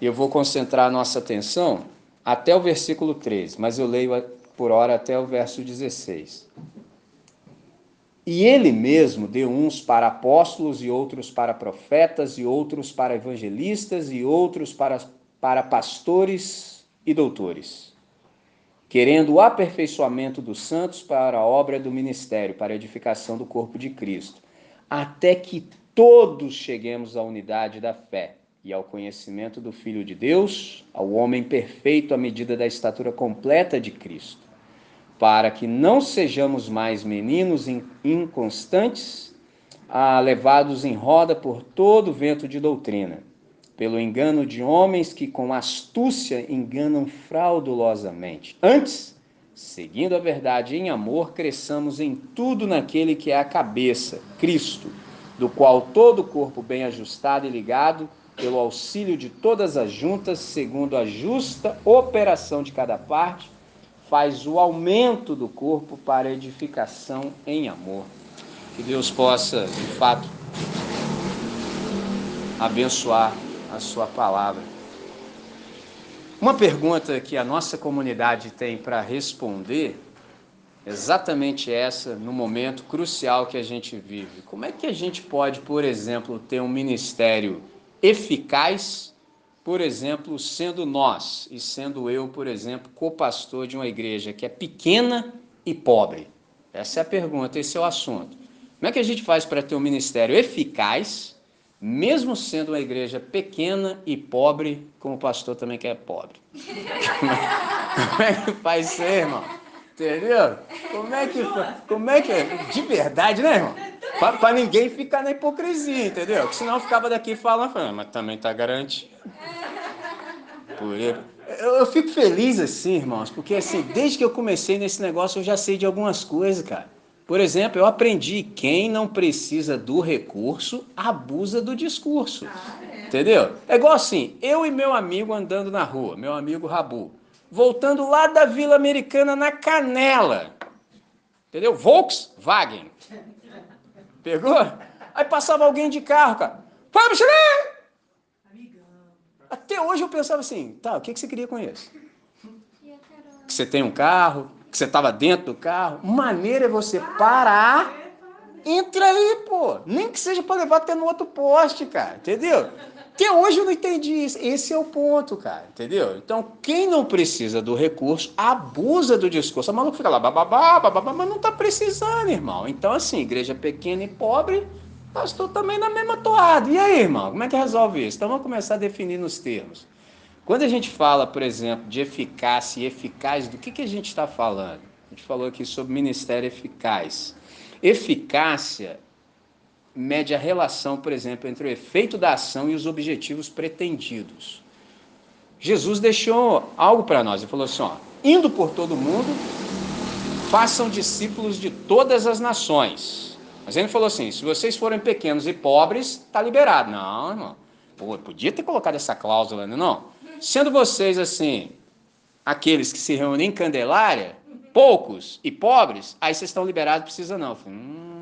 E eu vou concentrar a nossa atenção até o versículo 13, mas eu leio por hora até o verso 16. E ele mesmo deu uns para apóstolos, e outros para profetas, e outros para evangelistas, e outros para, para pastores e doutores querendo o aperfeiçoamento dos santos para a obra do ministério, para a edificação do corpo de Cristo, até que todos cheguemos à unidade da fé e ao conhecimento do Filho de Deus, ao homem perfeito à medida da estatura completa de Cristo, para que não sejamos mais meninos inconstantes, levados em roda por todo vento de doutrina pelo engano de homens que com astúcia enganam fraudulosamente. Antes, seguindo a verdade em amor, cresçamos em tudo naquele que é a cabeça, Cristo, do qual todo o corpo bem ajustado e ligado, pelo auxílio de todas as juntas, segundo a justa operação de cada parte, faz o aumento do corpo para edificação em amor. Que Deus possa, de fato, abençoar a sua palavra. Uma pergunta que a nossa comunidade tem para responder, exatamente essa, no momento crucial que a gente vive. Como é que a gente pode, por exemplo, ter um ministério eficaz, por exemplo, sendo nós e sendo eu, por exemplo, co-pastor de uma igreja que é pequena e pobre? Essa é a pergunta, esse é o assunto. Como é que a gente faz para ter um ministério eficaz? mesmo sendo uma igreja pequena e pobre, como o pastor também que é pobre. Como é que faz isso irmão? Entendeu? Como é que como é que é? De verdade, né, irmão? Para ninguém ficar na hipocrisia, entendeu? Porque senão ficava daqui falando, falando mas também tá garantido. Por eu, eu fico feliz assim, irmãos, porque assim, desde que eu comecei nesse negócio, eu já sei de algumas coisas, cara. Por exemplo, eu aprendi quem não precisa do recurso abusa do discurso. Ah. Entendeu? É igual assim, eu e meu amigo andando na rua, meu amigo Rabu, voltando lá da Vila Americana na Canela. Entendeu? Volkswagen. Pegou? Aí passava alguém de carro, cara. Michelin! Até hoje eu pensava assim, tá, o que, que você queria com isso? Que você tem um carro, que você estava dentro do carro. Maneira é você parar, entra aí, pô. Nem que seja para levar até no outro poste, cara, entendeu? Até hoje eu não entendi isso. Esse é o ponto, cara, entendeu? Então, quem não precisa do recurso, abusa do discurso. A maluco fica lá, bababá, bababá, mas não está precisando, irmão. Então, assim, igreja pequena e pobre, pastor também na mesma toada. E aí, irmão, como é que resolve isso? Então, vamos começar a definir nos termos. Quando a gente fala, por exemplo, de eficácia e eficaz, do que, que a gente está falando? A gente falou aqui sobre ministério eficaz. Eficácia mede a relação, por exemplo, entre o efeito da ação e os objetivos pretendidos. Jesus deixou algo para nós. Ele falou assim: ó, indo por todo mundo, façam discípulos de todas as nações. Mas ele falou assim: se vocês forem pequenos e pobres, está liberado. Não, irmão. Pô, podia ter colocado essa cláusula, não? não. Sendo vocês assim, aqueles que se reúnem em Candelária, poucos e pobres, aí vocês estão liberados, precisa não. Falei, hum,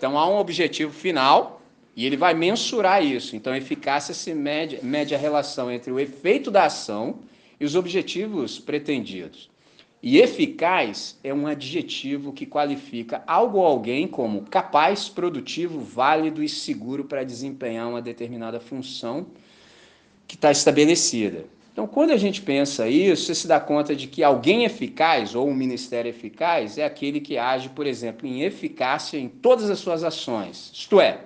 então há um objetivo final e ele vai mensurar isso. Então, eficácia se mede, mede a relação entre o efeito da ação e os objetivos pretendidos. E eficaz é um adjetivo que qualifica algo ou alguém como capaz, produtivo, válido e seguro para desempenhar uma determinada função que está estabelecida. Então, quando a gente pensa isso, você se dá conta de que alguém eficaz ou um ministério eficaz é aquele que age, por exemplo, em eficácia em todas as suas ações, isto é,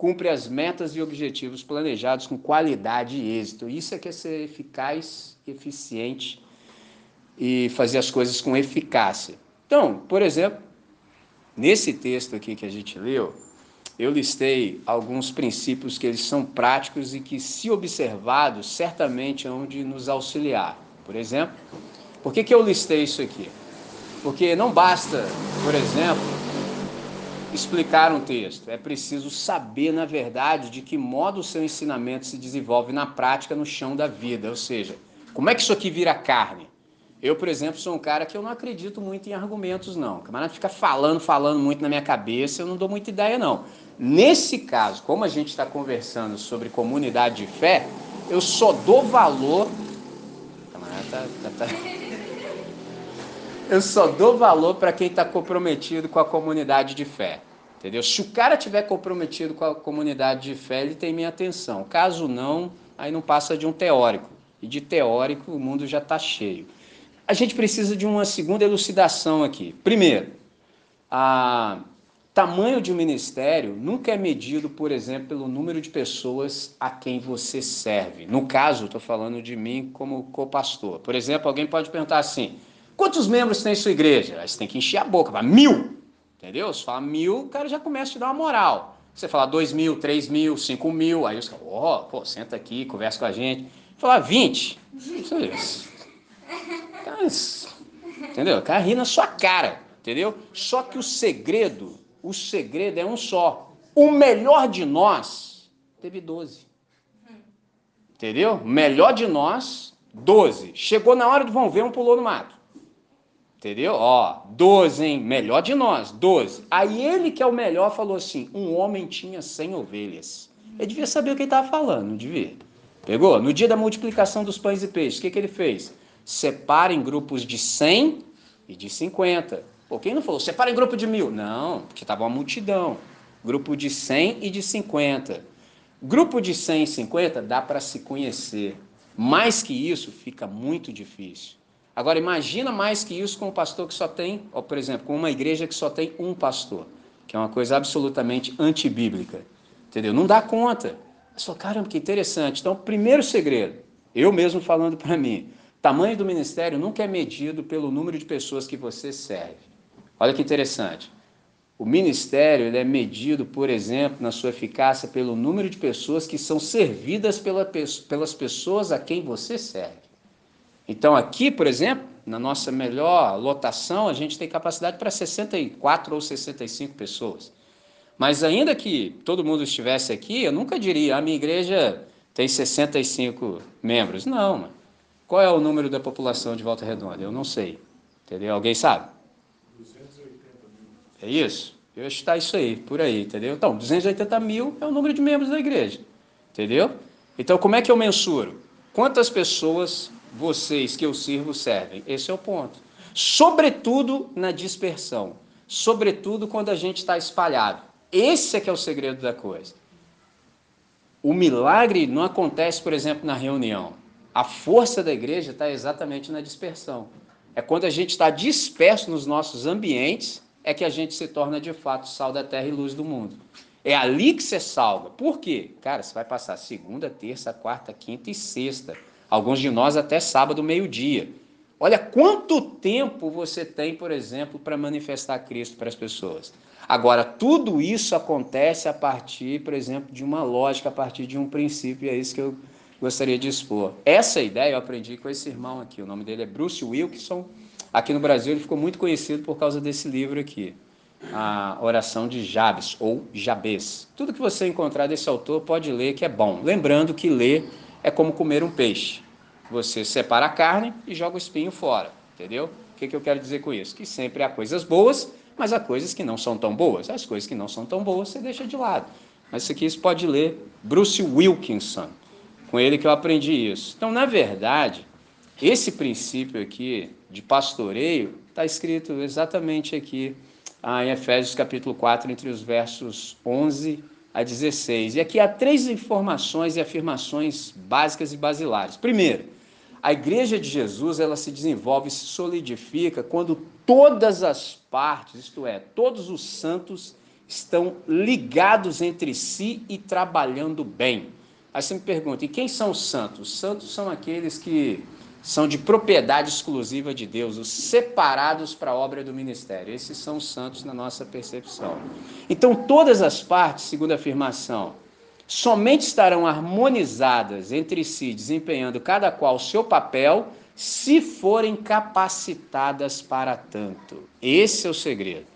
cumpre as metas e objetivos planejados com qualidade e êxito. Isso é que é ser eficaz, eficiente e fazer as coisas com eficácia. Então, por exemplo, nesse texto aqui que a gente leu, eu listei alguns princípios que eles são práticos e que, se observados, certamente hão de nos auxiliar. Por exemplo, por que, que eu listei isso aqui? Porque não basta, por exemplo, explicar um texto, é preciso saber, na verdade, de que modo o seu ensinamento se desenvolve na prática, no chão da vida. Ou seja, como é que isso aqui vira carne? Eu, por exemplo, sou um cara que eu não acredito muito em argumentos, não. O camarada fica falando, falando muito na minha cabeça, eu não dou muita ideia, não. Nesse caso, como a gente está conversando sobre comunidade de fé, eu só dou valor. Tá, tá, tá. Eu só dou valor para quem está comprometido com a comunidade de fé. Entendeu? Se o cara tiver comprometido com a comunidade de fé, ele tem minha atenção. Caso não, aí não passa de um teórico. E de teórico o mundo já está cheio. A gente precisa de uma segunda elucidação aqui. Primeiro, a tamanho de um ministério nunca é medido, por exemplo, pelo número de pessoas a quem você serve. No caso, estou falando de mim como co-pastor. Por exemplo, alguém pode perguntar assim: quantos membros tem sua igreja? Aí você tem que encher a boca, fala, mil. Entendeu? Se fala mil, o cara já começa a te dar uma moral. Você fala dois mil, três mil, cinco mil, aí os caras, ó, oh, pô, senta aqui, conversa com a gente. Falar vinte. É isso. Entendeu? O cara ri na sua cara, entendeu? Só que o segredo o segredo é um só. O melhor de nós teve 12. Entendeu? Melhor de nós, 12. Chegou na hora do vão ver, um pulou no mato. Entendeu? Ó, 12, hein? Melhor de nós, 12. Aí ele que é o melhor falou assim: um homem tinha 100 ovelhas. Ele devia saber o que ele estava falando, não devia. Pegou? No dia da multiplicação dos pães e peixes, o que, que ele fez? Separa em grupos de 100 e de 50. Pô, quem não falou? Separa em grupo de mil. Não, porque estava uma multidão. Grupo de 100 e de 50. Grupo de 100 e 50 dá para se conhecer. Mais que isso, fica muito difícil. Agora, imagina mais que isso com um pastor que só tem, ou, por exemplo, com uma igreja que só tem um pastor, que é uma coisa absolutamente antibíblica. Entendeu? Não dá conta. Só, caramba, que interessante. Então, primeiro segredo, eu mesmo falando para mim, tamanho do ministério nunca é medido pelo número de pessoas que você serve. Olha que interessante. O ministério ele é medido, por exemplo, na sua eficácia pelo número de pessoas que são servidas pela, pelas pessoas a quem você serve. Então, aqui, por exemplo, na nossa melhor lotação, a gente tem capacidade para 64 ou 65 pessoas. Mas ainda que todo mundo estivesse aqui, eu nunca diria, a minha igreja tem 65 membros. Não, mano. Qual é o número da população de Volta Redonda? Eu não sei. Entendeu? Alguém sabe? 280 mil. É isso? Eu acho que está isso aí, por aí, entendeu? Então, 280 mil é o número de membros da igreja. Entendeu? Então, como é que eu mensuro? Quantas pessoas vocês que eu sirvo servem? Esse é o ponto. Sobretudo na dispersão. Sobretudo quando a gente está espalhado. Esse é que é o segredo da coisa. O milagre não acontece, por exemplo, na reunião. A força da igreja está exatamente na dispersão. É quando a gente está disperso nos nossos ambientes, é que a gente se torna de fato sal da terra e luz do mundo. É ali que você salva. Por quê? Cara, você vai passar segunda, terça, quarta, quinta e sexta. Alguns de nós até sábado, meio-dia. Olha quanto tempo você tem, por exemplo, para manifestar Cristo para as pessoas. Agora, tudo isso acontece a partir, por exemplo, de uma lógica, a partir de um princípio, e é isso que eu gostaria de expor. Essa ideia eu aprendi com esse irmão aqui, o nome dele é Bruce Wilkinson. Aqui no Brasil ele ficou muito conhecido por causa desse livro aqui, a oração de Jabes ou Jabes. Tudo que você encontrar desse autor pode ler que é bom. Lembrando que ler é como comer um peixe. Você separa a carne e joga o espinho fora, entendeu? O que, que eu quero dizer com isso? Que sempre há coisas boas, mas há coisas que não são tão boas. As coisas que não são tão boas você deixa de lado. Mas isso aqui você pode ler Bruce Wilkinson com ele que eu aprendi isso. Então, na verdade, esse princípio aqui de pastoreio está escrito exatamente aqui ah, em Efésios capítulo 4, entre os versos 11 a 16. E aqui há três informações e afirmações básicas e basilares. Primeiro, a igreja de Jesus ela se desenvolve se solidifica quando todas as partes, isto é, todos os santos, estão ligados entre si e trabalhando bem. Aí você me pergunta, e quem são os santos? Os santos são aqueles que são de propriedade exclusiva de Deus, os separados para a obra do ministério. Esses são os santos na nossa percepção. Então, todas as partes, segundo a afirmação, somente estarão harmonizadas entre si, desempenhando cada qual o seu papel, se forem capacitadas para tanto. Esse é o segredo.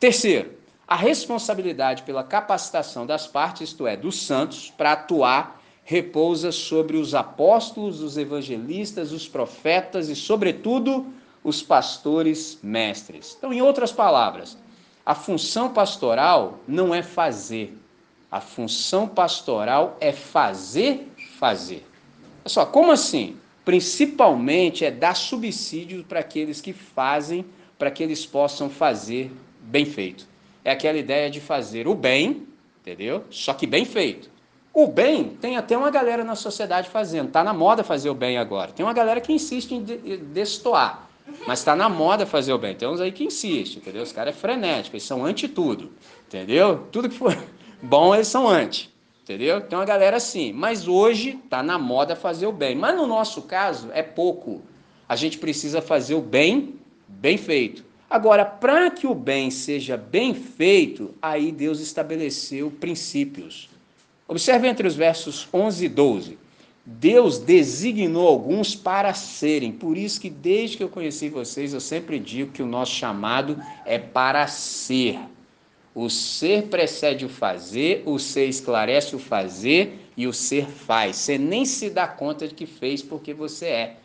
Terceiro, a responsabilidade pela capacitação das partes, isto é, dos santos, para atuar, repousa sobre os apóstolos, os evangelistas, os profetas e, sobretudo, os pastores mestres. Então, em outras palavras, a função pastoral não é fazer. A função pastoral é fazer, fazer. Olha só, como assim? Principalmente é dar subsídio para aqueles que fazem, para que eles possam fazer bem feito é aquela ideia de fazer o bem, entendeu? Só que bem feito. O bem tem até uma galera na sociedade fazendo. Está na moda fazer o bem agora. Tem uma galera que insiste em destoar. Mas está na moda fazer o bem. Tem uns aí que insistem, entendeu? Os caras é frenéticos, eles são anti tudo, entendeu? Tudo que for bom, eles são anti, entendeu? Tem uma galera assim. Mas hoje está na moda fazer o bem. Mas no nosso caso, é pouco. A gente precisa fazer o bem bem feito. Agora, para que o bem seja bem feito, aí Deus estabeleceu princípios. Observe entre os versos 11 e 12. Deus designou alguns para serem. Por isso que desde que eu conheci vocês, eu sempre digo que o nosso chamado é para ser. O ser precede o fazer, o ser esclarece o fazer e o ser faz. Você nem se dá conta de que fez porque você é.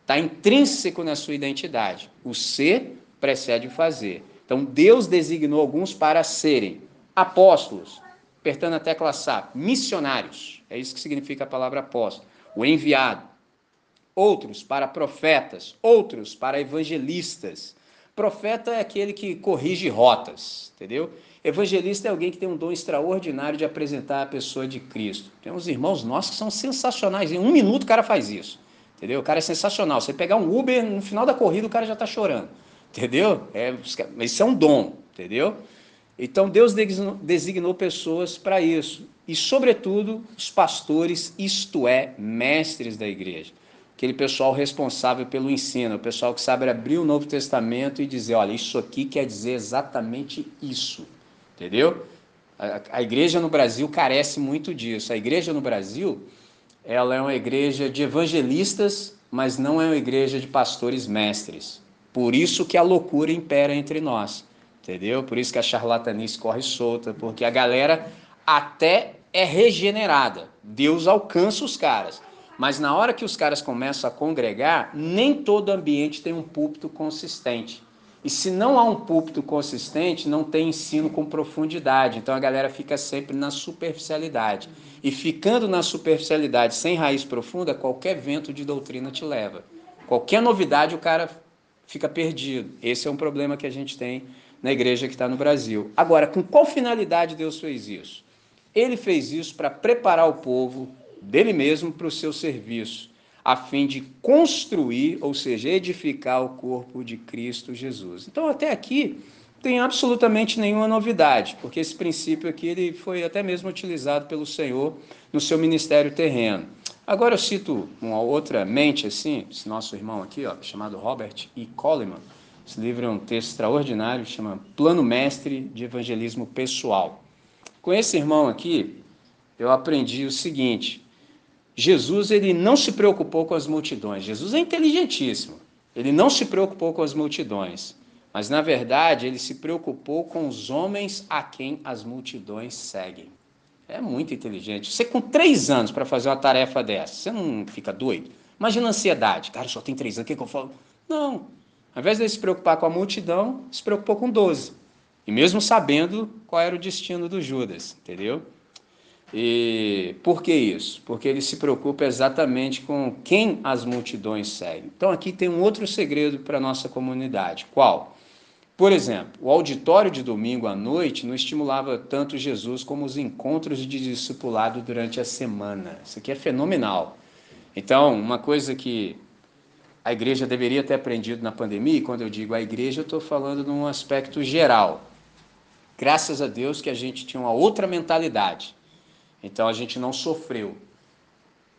Está intrínseco na sua identidade. O ser precede o fazer. Então, Deus designou alguns para serem apóstolos, apertando a tecla SAP, missionários, é isso que significa a palavra apóstolo, o enviado. Outros para profetas, outros para evangelistas. Profeta é aquele que corrige rotas, entendeu? Evangelista é alguém que tem um dom extraordinário de apresentar a pessoa de Cristo. Tem uns irmãos nossos que são sensacionais. Em um minuto o cara faz isso. Entendeu? O cara é sensacional. Você pegar um Uber, no final da corrida o cara já está chorando. Entendeu? É, isso é um dom, entendeu? Então Deus designou pessoas para isso. E, sobretudo, os pastores, isto é, mestres da igreja. aquele pessoal responsável pelo ensino, o pessoal que sabe abrir o Novo Testamento e dizer, olha, isso aqui quer dizer exatamente isso, entendeu? A, a igreja no Brasil carece muito disso. A igreja no Brasil, ela é uma igreja de evangelistas, mas não é uma igreja de pastores mestres. Por isso que a loucura impera entre nós, entendeu? Por isso que a charlatanice corre solta, porque a galera até é regenerada. Deus alcança os caras. Mas na hora que os caras começam a congregar, nem todo ambiente tem um púlpito consistente. E se não há um púlpito consistente, não tem ensino com profundidade. Então a galera fica sempre na superficialidade. E ficando na superficialidade sem raiz profunda, qualquer vento de doutrina te leva. Qualquer novidade o cara fica perdido. Esse é um problema que a gente tem na igreja que está no Brasil. Agora, com qual finalidade Deus fez isso? Ele fez isso para preparar o povo dele mesmo para o seu serviço, a fim de construir, ou seja, edificar o corpo de Cristo Jesus. Então, até aqui, tem absolutamente nenhuma novidade, porque esse princípio aqui ele foi até mesmo utilizado pelo Senhor no seu ministério terreno. Agora eu cito uma outra mente assim, esse nosso irmão aqui, ó, chamado Robert E. Coleman. Esse livro é um texto extraordinário, chama Plano Mestre de Evangelismo Pessoal. Com esse irmão aqui, eu aprendi o seguinte: Jesus ele não se preocupou com as multidões. Jesus é inteligentíssimo. Ele não se preocupou com as multidões, mas na verdade ele se preocupou com os homens a quem as multidões seguem. É muito inteligente. Você com três anos para fazer uma tarefa dessa, você não fica doido? Imagina a ansiedade. Cara, só tem três anos, o que, que eu falo? Não. Ao invés de se preocupar com a multidão, se preocupou com doze. E mesmo sabendo qual era o destino do Judas, entendeu? E por que isso? Porque ele se preocupa exatamente com quem as multidões seguem. Então aqui tem um outro segredo para a nossa comunidade. Qual? Por exemplo, o auditório de domingo à noite não estimulava tanto Jesus como os encontros de discipulado durante a semana. Isso aqui é fenomenal. Então, uma coisa que a igreja deveria ter aprendido na pandemia, e quando eu digo a igreja, eu estou falando num aspecto geral. Graças a Deus que a gente tinha uma outra mentalidade. Então a gente não sofreu.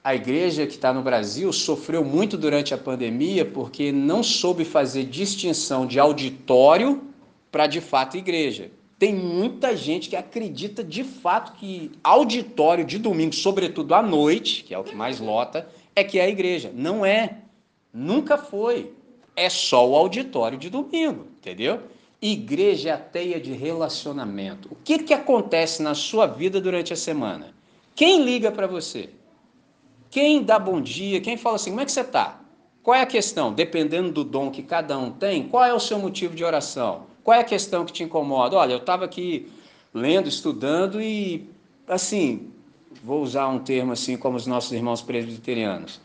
A igreja que está no Brasil sofreu muito durante a pandemia porque não soube fazer distinção de auditório para de fato igreja. Tem muita gente que acredita de fato que auditório de domingo, sobretudo à noite, que é o que mais lota, é que é a igreja. Não é. Nunca foi. É só o auditório de domingo, entendeu? Igreja é a teia de relacionamento. O que, que acontece na sua vida durante a semana? Quem liga para você? Quem dá bom dia? Quem fala assim, como é que você está? Qual é a questão? Dependendo do dom que cada um tem, qual é o seu motivo de oração? Qual é a questão que te incomoda? Olha, eu estava aqui lendo, estudando e, assim, vou usar um termo assim como os nossos irmãos presbiterianos.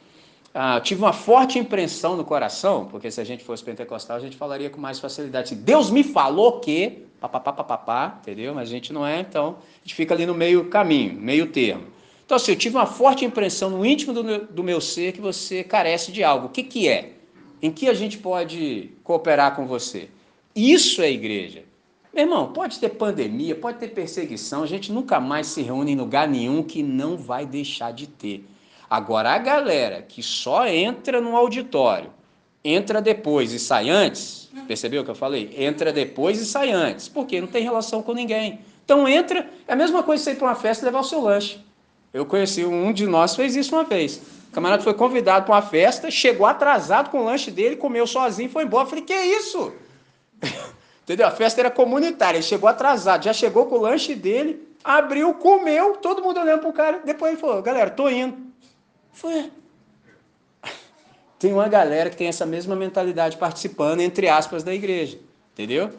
Ah, tive uma forte impressão no coração, porque se a gente fosse pentecostal, a gente falaria com mais facilidade. Deus me falou que papapá, papapá, entendeu? Mas a gente não é, então a gente fica ali no meio caminho, meio termo. Então, assim, eu tive uma forte impressão no íntimo do meu, do meu ser que você carece de algo. O que, que é? Em que a gente pode cooperar com você? Isso é igreja. Meu irmão, pode ter pandemia, pode ter perseguição, a gente nunca mais se reúne em lugar nenhum que não vai deixar de ter. Agora, a galera que só entra no auditório, entra depois e sai antes, percebeu o que eu falei? Entra depois e sai antes, porque não tem relação com ninguém. Então entra, é a mesma coisa você ir para uma festa e levar o seu lanche. Eu conheci, um de nós fez isso uma vez. O camarada foi convidado para uma festa, chegou atrasado com o lanche dele, comeu sozinho foi embora. Eu falei, que isso? Entendeu? A festa era comunitária, ele chegou atrasado, já chegou com o lanche dele, abriu, comeu, todo mundo olhando pro cara, depois ele falou, galera, tô indo. Foi, tem uma galera que tem essa mesma mentalidade participando, entre aspas, da igreja. Entendeu?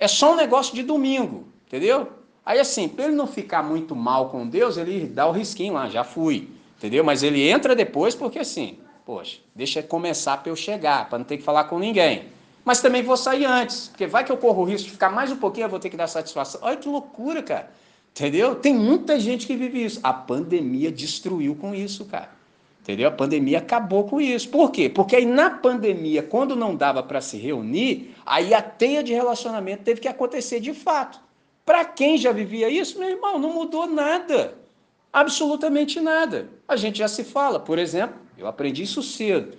É só um negócio de domingo. Entendeu? Aí assim, para ele não ficar muito mal com Deus, ele dá o risquinho lá, já fui. Entendeu? Mas ele entra depois porque assim, poxa, deixa começar para eu chegar, para não ter que falar com ninguém. Mas também vou sair antes, porque vai que eu corro o risco de ficar mais um pouquinho, eu vou ter que dar satisfação. Olha que loucura, cara. Entendeu? Tem muita gente que vive isso. A pandemia destruiu com isso, cara. Entendeu? A pandemia acabou com isso. Por quê? Porque aí na pandemia, quando não dava para se reunir, aí a teia de relacionamento teve que acontecer de fato. Para quem já vivia isso, meu irmão, não mudou nada. Absolutamente nada. A gente já se fala. Por exemplo, eu aprendi isso cedo.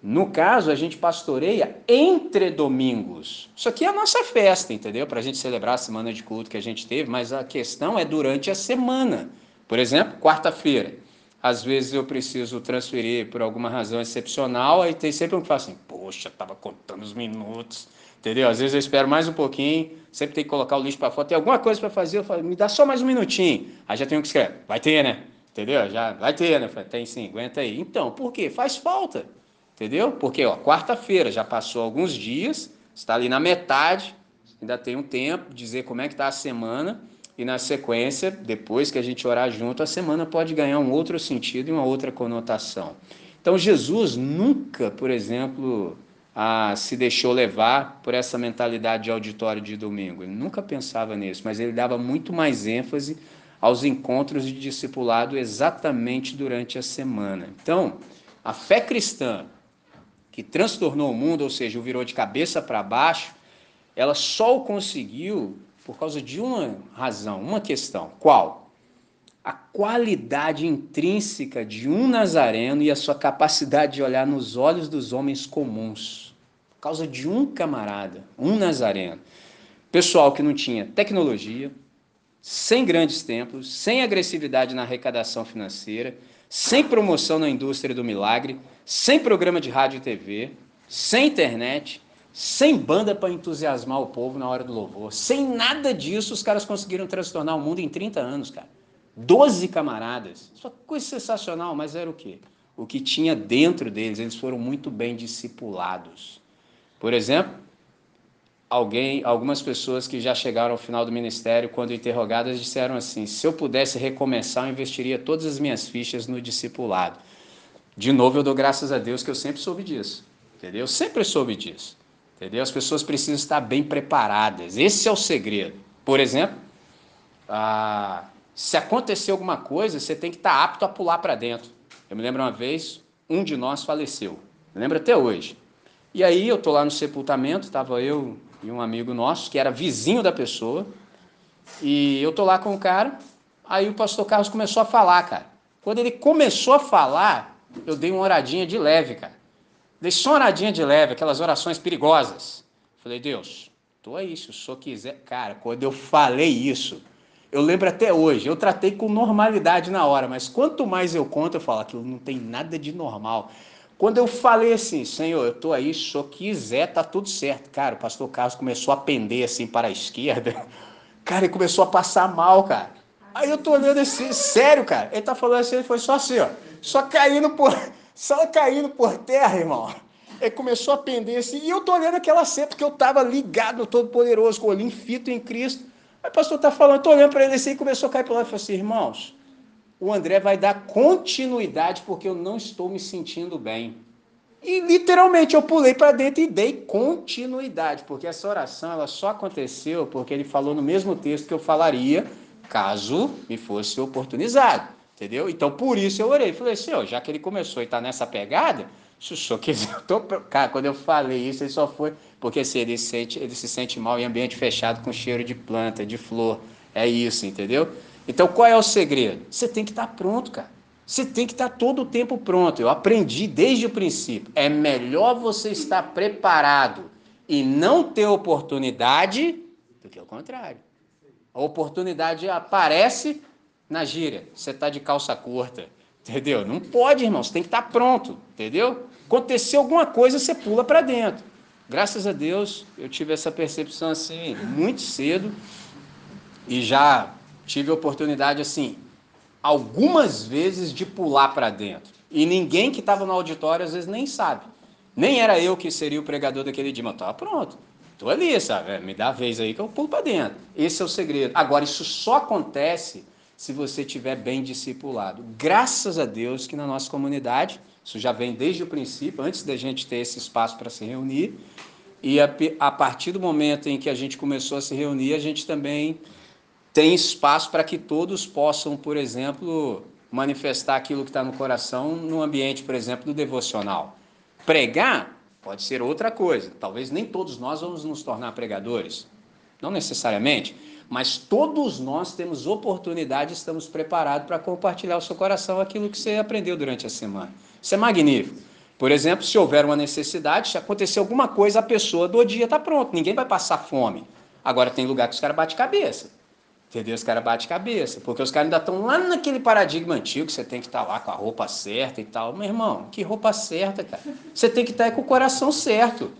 No caso, a gente pastoreia entre domingos. Isso aqui é a nossa festa, entendeu? Para a gente celebrar a semana de culto que a gente teve, mas a questão é durante a semana. Por exemplo, quarta-feira. Às vezes eu preciso transferir por alguma razão excepcional, aí tem sempre um que fala assim: Poxa, estava contando os minutos. Entendeu? Às vezes eu espero mais um pouquinho, sempre tem que colocar o lixo para fora. Tem alguma coisa para fazer, eu falo, me dá só mais um minutinho. Aí já tem um que escreve: Vai ter, né? Entendeu? Já vai ter, né? Tem sim, aguenta aí. Então, por quê? Faz falta. Entendeu? Porque, ó, quarta-feira já passou alguns dias, está ali na metade, ainda tem um tempo, dizer como é que está a semana, e na sequência, depois que a gente orar junto, a semana pode ganhar um outro sentido e uma outra conotação. Então, Jesus nunca, por exemplo, ah, se deixou levar por essa mentalidade de auditório de domingo. Ele nunca pensava nisso, mas ele dava muito mais ênfase aos encontros de discipulado exatamente durante a semana. Então, a fé cristã, que transtornou o mundo, ou seja, o virou de cabeça para baixo, ela só o conseguiu por causa de uma razão, uma questão. Qual? A qualidade intrínseca de um nazareno e a sua capacidade de olhar nos olhos dos homens comuns. Por causa de um camarada, um nazareno. Pessoal que não tinha tecnologia, sem grandes templos, sem agressividade na arrecadação financeira, sem promoção na indústria do milagre, sem programa de rádio e TV, sem internet, sem banda para entusiasmar o povo na hora do louvor, sem nada disso, os caras conseguiram transtornar o mundo em 30 anos, cara. Doze camaradas. Isso é coisa sensacional, mas era o quê? O que tinha dentro deles, eles foram muito bem discipulados. Por exemplo, alguém, algumas pessoas que já chegaram ao final do ministério, quando interrogadas, disseram assim: se eu pudesse recomeçar, eu investiria todas as minhas fichas no discipulado. De novo, eu dou graças a Deus que eu sempre soube disso. Entendeu? Eu sempre soube disso. Entendeu? As pessoas precisam estar bem preparadas. Esse é o segredo. Por exemplo, ah, se acontecer alguma coisa, você tem que estar apto a pular para dentro. Eu me lembro uma vez, um de nós faleceu. Me lembro até hoje. E aí eu estou lá no sepultamento, estava eu e um amigo nosso, que era vizinho da pessoa, e eu estou lá com o cara, aí o pastor Carlos começou a falar, cara. Quando ele começou a falar, eu dei uma oradinha de leve, cara. Dei só oradinha de leve, aquelas orações perigosas. Falei, Deus, tô aí, se o senhor quiser. Cara, quando eu falei isso, eu lembro até hoje, eu tratei com normalidade na hora, mas quanto mais eu conto, eu falo, aquilo não tem nada de normal. Quando eu falei assim, Senhor, eu tô aí, se o senhor quiser, tá tudo certo. Cara, o pastor Carlos começou a pender assim para a esquerda. Cara, ele começou a passar mal, cara. Aí eu tô olhando assim, sério, cara. Ele tá falando assim, ele foi só assim, ó só caindo por, só caindo por terra, irmão. Ele começou a pender assim, e eu tô olhando aquela cena, porque eu estava ligado, todo poderoso, com o olhinho fito em Cristo. Aí o pastor está falando, eu tô olhando para ele assim, e começou a cair para lá e falou assim, irmãos, o André vai dar continuidade porque eu não estou me sentindo bem. E literalmente eu pulei para dentro e dei continuidade, porque essa oração ela só aconteceu porque ele falou no mesmo texto que eu falaria caso me fosse oportunizado. Entendeu? Então, por isso eu orei. Falei, senhor, já que ele começou e está nessa pegada, se o senhor quiser. Tô... Cara, quando eu falei isso, ele só foi. Porque assim, ele, sente, ele se sente mal em ambiente fechado com cheiro de planta, de flor. É isso, entendeu? Então, qual é o segredo? Você tem que estar tá pronto, cara. Você tem que estar tá todo o tempo pronto. Eu aprendi desde o princípio. É melhor você estar preparado e não ter oportunidade do que o contrário. A oportunidade aparece na gíria, você está de calça curta, entendeu? Não pode, irmão, você tem que estar tá pronto, entendeu? Aconteceu alguma coisa, você pula para dentro. Graças a Deus, eu tive essa percepção assim muito cedo e já tive a oportunidade assim algumas vezes de pular para dentro. E ninguém que estava no auditório às vezes nem sabe. Nem era eu que seria o pregador daquele dia, mas estava pronto. Estou ali, sabe? Me dá a vez aí que eu pulo para dentro. Esse é o segredo. Agora, isso só acontece se você tiver bem discipulado. Graças a Deus que na nossa comunidade, isso já vem desde o princípio, antes da gente ter esse espaço para se reunir, e a, a partir do momento em que a gente começou a se reunir, a gente também tem espaço para que todos possam, por exemplo, manifestar aquilo que está no coração no ambiente, por exemplo, do devocional. Pregar pode ser outra coisa. Talvez nem todos nós vamos nos tornar pregadores. Não necessariamente. Mas todos nós temos oportunidade, estamos preparados para compartilhar o seu coração aquilo que você aprendeu durante a semana. Isso é magnífico. Por exemplo, se houver uma necessidade, se acontecer alguma coisa, a pessoa do dia está pronto, ninguém vai passar fome. Agora tem lugar que os caras batem cabeça. Entendeu? Os caras batem cabeça, porque os caras ainda estão lá naquele paradigma antigo, que você tem que estar tá lá com a roupa certa e tal. Meu irmão, que roupa certa, cara? Você tem que estar tá com o coração certo.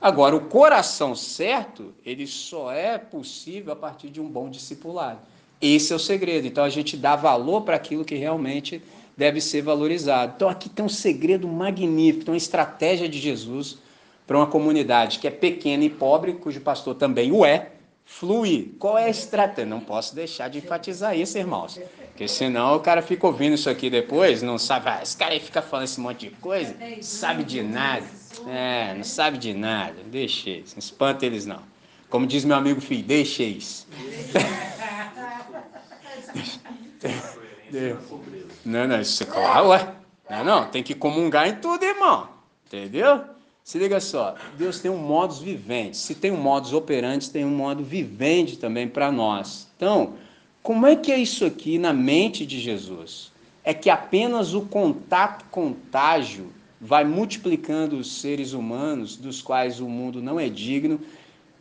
Agora, o coração certo, ele só é possível a partir de um bom discipulado. Esse é o segredo. Então, a gente dá valor para aquilo que realmente deve ser valorizado. Então, aqui tem um segredo magnífico, uma estratégia de Jesus para uma comunidade que é pequena e pobre, cujo pastor também o é, fluir. Qual é a estratégia? Não posso deixar de enfatizar isso, irmãos. Porque senão o cara fica ouvindo isso aqui depois, não sabe, ah, esse cara aí fica falando esse monte de coisa, não sabe de nada. É, não sabe de nada. Deixa eles, não espanta eles não. Como diz meu amigo filho, deixa eles. não, não, isso é claro, ué. Não, não, tem que comungar em tudo, irmão. Entendeu? Se liga só, Deus tem um modus vivente. Se tem um modus operandi, tem um modo vivente também para nós. Então, como é que é isso aqui na mente de Jesus? É que apenas o contato contágio vai multiplicando os seres humanos, dos quais o mundo não é digno,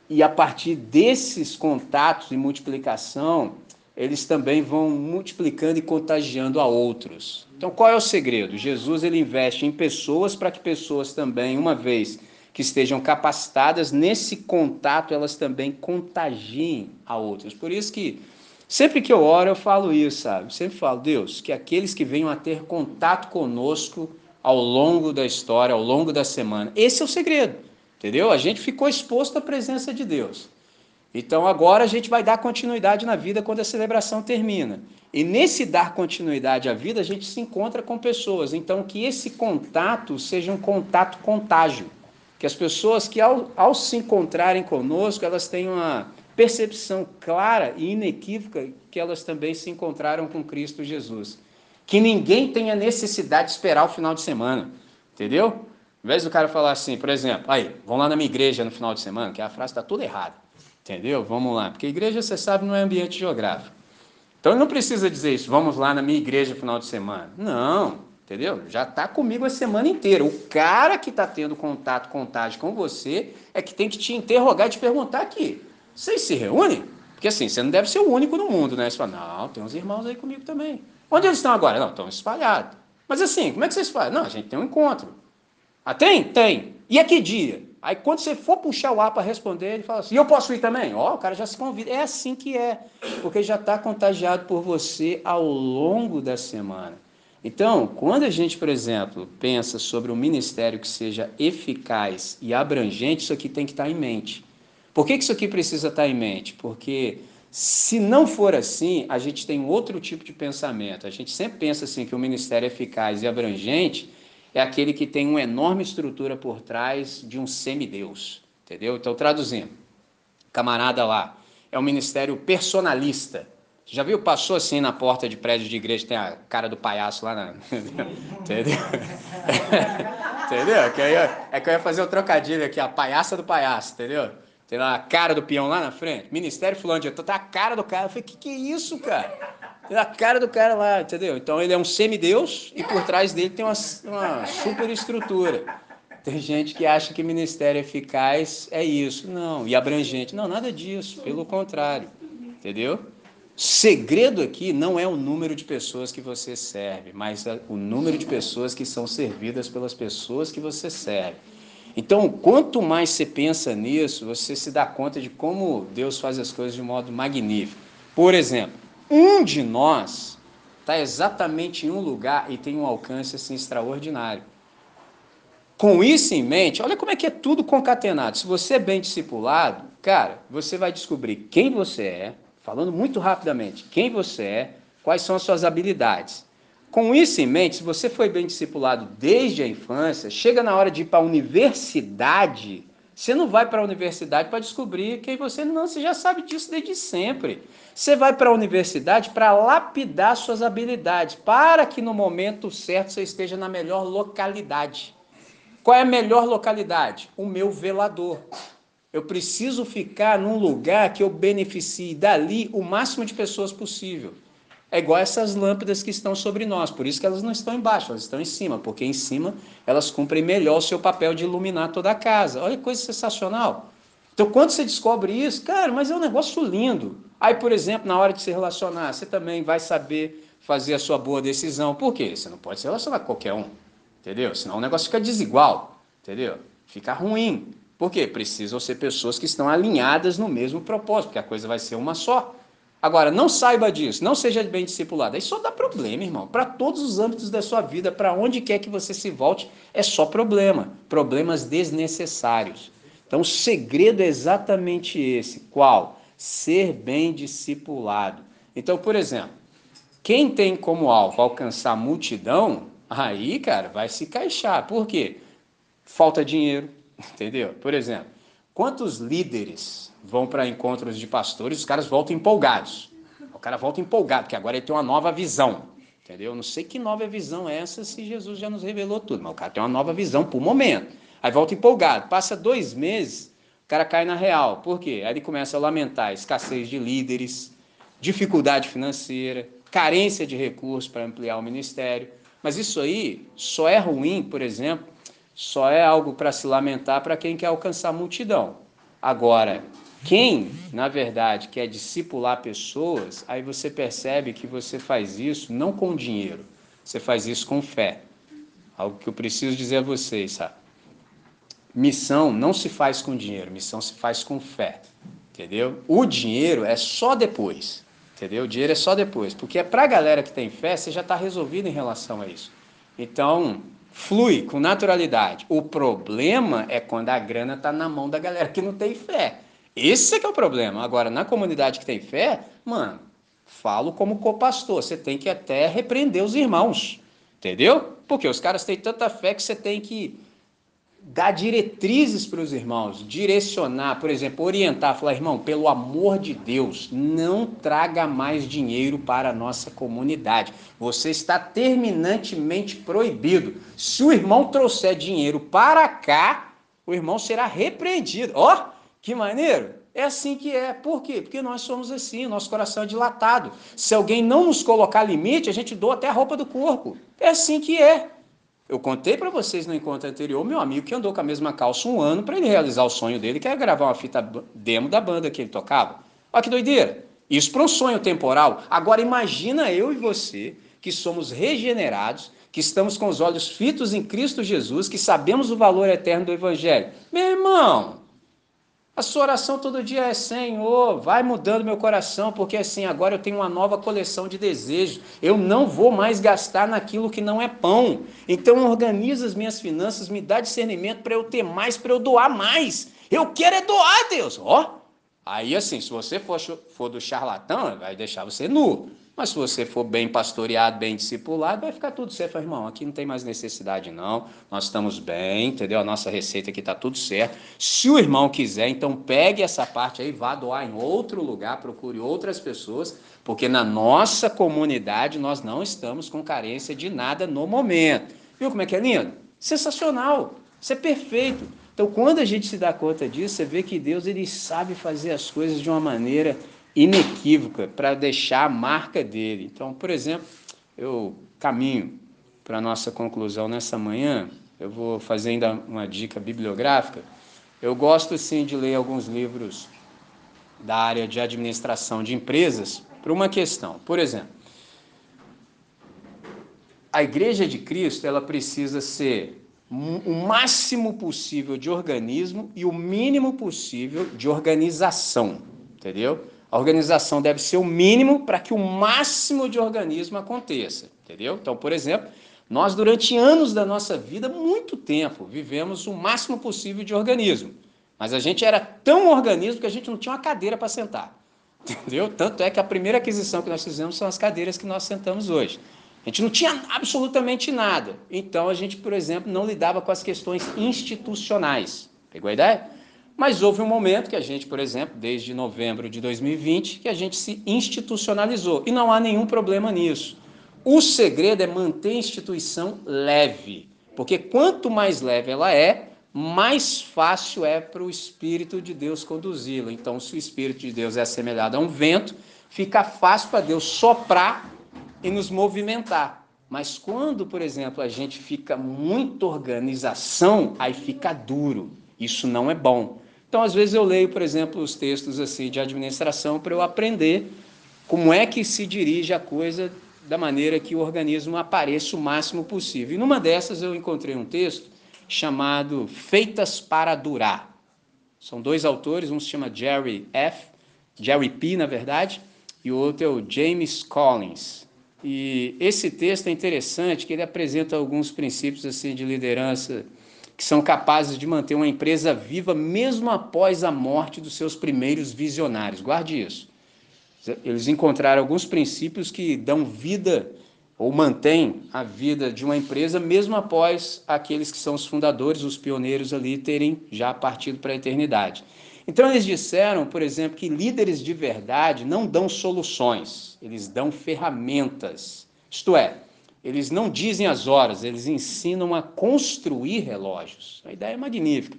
e a partir desses contatos e multiplicação, eles também vão multiplicando e contagiando a outros. Então, qual é o segredo? Jesus ele investe em pessoas para que pessoas também, uma vez que estejam capacitadas nesse contato, elas também contagiem a outros. Por isso que sempre que eu oro, eu falo isso, sabe? Sempre falo, Deus, que aqueles que venham a ter contato conosco ao longo da história, ao longo da semana, esse é o segredo, entendeu? A gente ficou exposto à presença de Deus. Então agora a gente vai dar continuidade na vida quando a celebração termina. E nesse dar continuidade à vida, a gente se encontra com pessoas. Então que esse contato seja um contato contágio. Que as pessoas que ao, ao se encontrarem conosco, elas tenham uma percepção clara e inequívoca que elas também se encontraram com Cristo Jesus. Que ninguém tenha necessidade de esperar o final de semana. Entendeu? Ao invés do cara falar assim, por exemplo, aí, vão lá na minha igreja no final de semana, que a frase está toda errada. Entendeu? Vamos lá. Porque igreja, você sabe, não é ambiente geográfico. Então ele não precisa dizer isso, vamos lá na minha igreja no final de semana. Não, entendeu? Já está comigo a semana inteira. O cara que está tendo contato, contágio com você, é que tem que te interrogar e te perguntar aqui. Vocês se reúnem? Porque assim, você não deve ser o único no mundo, né? Você fala, não, tem uns irmãos aí comigo também. Onde eles estão agora? Não, estão espalhados. Mas assim, como é que vocês fazem? Não, a gente tem um encontro. Ah, tem? Tem. E a que dia? Aí quando você for puxar o ar para responder, ele fala assim: e eu posso ir também? Ó, oh, o cara já se convida. É assim que é, porque já está contagiado por você ao longo da semana. Então, quando a gente, por exemplo, pensa sobre um ministério que seja eficaz e abrangente, isso aqui tem que estar tá em mente. Por que isso aqui precisa estar tá em mente? Porque se não for assim, a gente tem outro tipo de pensamento. A gente sempre pensa assim que o ministério eficaz e abrangente é aquele que tem uma enorme estrutura por trás de um semideus, entendeu? Então, traduzindo, camarada lá, é um ministério personalista. Já viu? Passou assim na porta de prédio de igreja, tem a cara do palhaço lá na. Entendeu? entendeu? É que, eu, é que eu ia fazer o um trocadilho aqui, a palhaça do palhaço, entendeu? Tem lá a cara do peão lá na frente. Ministério fulano de tá a cara do cara. Eu falei, que que é isso, cara? a cara do cara lá, entendeu? Então ele é um semideus e por trás dele tem uma, uma super estrutura. Tem gente que acha que ministério eficaz é isso. Não, e abrangente. Não, nada disso. Pelo contrário. Entendeu? Segredo aqui não é o número de pessoas que você serve, mas o número de pessoas que são servidas pelas pessoas que você serve. Então, quanto mais você pensa nisso, você se dá conta de como Deus faz as coisas de modo magnífico. Por exemplo, um de nós está exatamente em um lugar e tem um alcance assim extraordinário. Com isso em mente, olha como é que é tudo concatenado. Se você é bem discipulado, cara, você vai descobrir quem você é, falando muito rapidamente, quem você é, quais são as suas habilidades. Com isso em mente, se você foi bem discipulado desde a infância, chega na hora de ir para a universidade, você não vai para a universidade para descobrir quem você não, você já sabe disso desde sempre. Você vai para a universidade para lapidar suas habilidades, para que no momento certo você esteja na melhor localidade. Qual é a melhor localidade? O meu velador. Eu preciso ficar num lugar que eu beneficie dali o máximo de pessoas possível. É igual essas lâmpadas que estão sobre nós, por isso que elas não estão embaixo, elas estão em cima, porque em cima elas cumprem melhor o seu papel de iluminar toda a casa. Olha que coisa sensacional. Então, quando você descobre isso, cara, mas é um negócio lindo. Aí, por exemplo, na hora de se relacionar, você também vai saber fazer a sua boa decisão. Por quê? Você não pode se relacionar com qualquer um, entendeu? Senão o negócio fica desigual, entendeu? Fica ruim. Por quê? Precisam ser pessoas que estão alinhadas no mesmo propósito, porque a coisa vai ser uma só. Agora, não saiba disso, não seja bem discipulado. Aí só dá problema, irmão. Para todos os âmbitos da sua vida, para onde quer que você se volte, é só problema. Problemas desnecessários. Então, o segredo é exatamente esse. Qual? Ser bem discipulado. Então, por exemplo, quem tem como alvo alcançar multidão, aí, cara, vai se caixar. Por quê? Falta dinheiro, entendeu? Por exemplo, quantos líderes vão para encontros de pastores, os caras voltam empolgados. O cara volta empolgado, porque agora ele tem uma nova visão. Entendeu? Não sei que nova visão é essa se Jesus já nos revelou tudo, mas o cara tem uma nova visão por momento. Aí volta empolgado. Passa dois meses, o cara cai na real. Por quê? Aí ele começa a lamentar escassez de líderes, dificuldade financeira, carência de recursos para ampliar o ministério. Mas isso aí só é ruim, por exemplo, só é algo para se lamentar para quem quer alcançar a multidão. Agora, quem, na verdade, quer discipular pessoas, aí você percebe que você faz isso não com dinheiro, você faz isso com fé. Algo que eu preciso dizer a vocês, sabe? Missão não se faz com dinheiro, missão se faz com fé. Entendeu? O dinheiro é só depois. Entendeu? O dinheiro é só depois. Porque é para a galera que tem fé, você já está resolvido em relação a isso. Então, flui com naturalidade. O problema é quando a grana está na mão da galera que não tem fé. Esse é que é o problema. Agora, na comunidade que tem fé, mano, falo como co-pastor, você tem que até repreender os irmãos. Entendeu? Porque os caras têm tanta fé que você tem que dar diretrizes para os irmãos, direcionar, por exemplo, orientar, falar, irmão, pelo amor de Deus, não traga mais dinheiro para a nossa comunidade. Você está terminantemente proibido. Se o irmão trouxer dinheiro para cá, o irmão será repreendido. Ó, oh, que maneiro! É assim que é. Por quê? Porque nós somos assim, nosso coração é dilatado. Se alguém não nos colocar limite, a gente doa até a roupa do corpo. É assim que é. Eu contei para vocês no encontro anterior, meu amigo que andou com a mesma calça um ano para ele realizar o sonho dele, que era gravar uma fita demo da banda que ele tocava. Olha que doideira. Isso para um sonho temporal. Agora imagina eu e você, que somos regenerados, que estamos com os olhos fitos em Cristo Jesus, que sabemos o valor eterno do Evangelho. Meu irmão, a sua oração todo dia é: Senhor, vai mudando meu coração, porque assim, agora eu tenho uma nova coleção de desejos. Eu não vou mais gastar naquilo que não é pão. Então, organiza as minhas finanças, me dá discernimento para eu ter mais, para eu doar mais. Eu quero é doar, Deus. Ó, aí assim, se você for, for do charlatão, vai deixar você nu. Mas se você for bem pastoreado, bem discipulado, vai ficar tudo certo. Fala, irmão, aqui não tem mais necessidade, não. Nós estamos bem, entendeu? A nossa receita aqui está tudo certo. Se o irmão quiser, então pegue essa parte aí, vá doar em outro lugar, procure outras pessoas, porque na nossa comunidade nós não estamos com carência de nada no momento. Viu como é que é lindo? Sensacional. Isso é perfeito. Então, quando a gente se dá conta disso, você vê que Deus ele sabe fazer as coisas de uma maneira inequívoca para deixar a marca dele. Então, por exemplo, eu caminho para a nossa conclusão nessa manhã, eu vou fazer ainda uma dica bibliográfica. Eu gosto sim de ler alguns livros da área de administração de empresas por uma questão. Por exemplo, a igreja de Cristo ela precisa ser o máximo possível de organismo e o mínimo possível de organização, entendeu? A organização deve ser o mínimo para que o máximo de organismo aconteça, entendeu? Então, por exemplo, nós durante anos da nossa vida, muito tempo, vivemos o máximo possível de organismo. Mas a gente era tão organismo que a gente não tinha uma cadeira para sentar. Entendeu? Tanto é que a primeira aquisição que nós fizemos são as cadeiras que nós sentamos hoje. A gente não tinha absolutamente nada. Então a gente, por exemplo, não lidava com as questões institucionais. Pegou a ideia? Mas houve um momento que a gente, por exemplo, desde novembro de 2020, que a gente se institucionalizou. E não há nenhum problema nisso. O segredo é manter a instituição leve. Porque quanto mais leve ela é, mais fácil é para o Espírito de Deus conduzi-lo. Então, se o Espírito de Deus é assemelhado a um vento, fica fácil para Deus soprar e nos movimentar. Mas quando, por exemplo, a gente fica muito organização, aí fica duro. Isso não é bom. Então, às vezes eu leio, por exemplo, os textos assim de administração para eu aprender como é que se dirige a coisa da maneira que o organismo apareça o máximo possível. E numa dessas eu encontrei um texto chamado Feitas para Durar. São dois autores, um se chama Jerry F., Jerry P., na verdade, e o outro é o James Collins. E esse texto é interessante, que ele apresenta alguns princípios assim de liderança que são capazes de manter uma empresa viva mesmo após a morte dos seus primeiros visionários. Guarde isso. Eles encontraram alguns princípios que dão vida ou mantêm a vida de uma empresa mesmo após aqueles que são os fundadores, os pioneiros ali terem já partido para a eternidade. Então eles disseram, por exemplo, que líderes de verdade não dão soluções, eles dão ferramentas. Isto é, eles não dizem as horas, eles ensinam a construir relógios. A ideia é magnífica.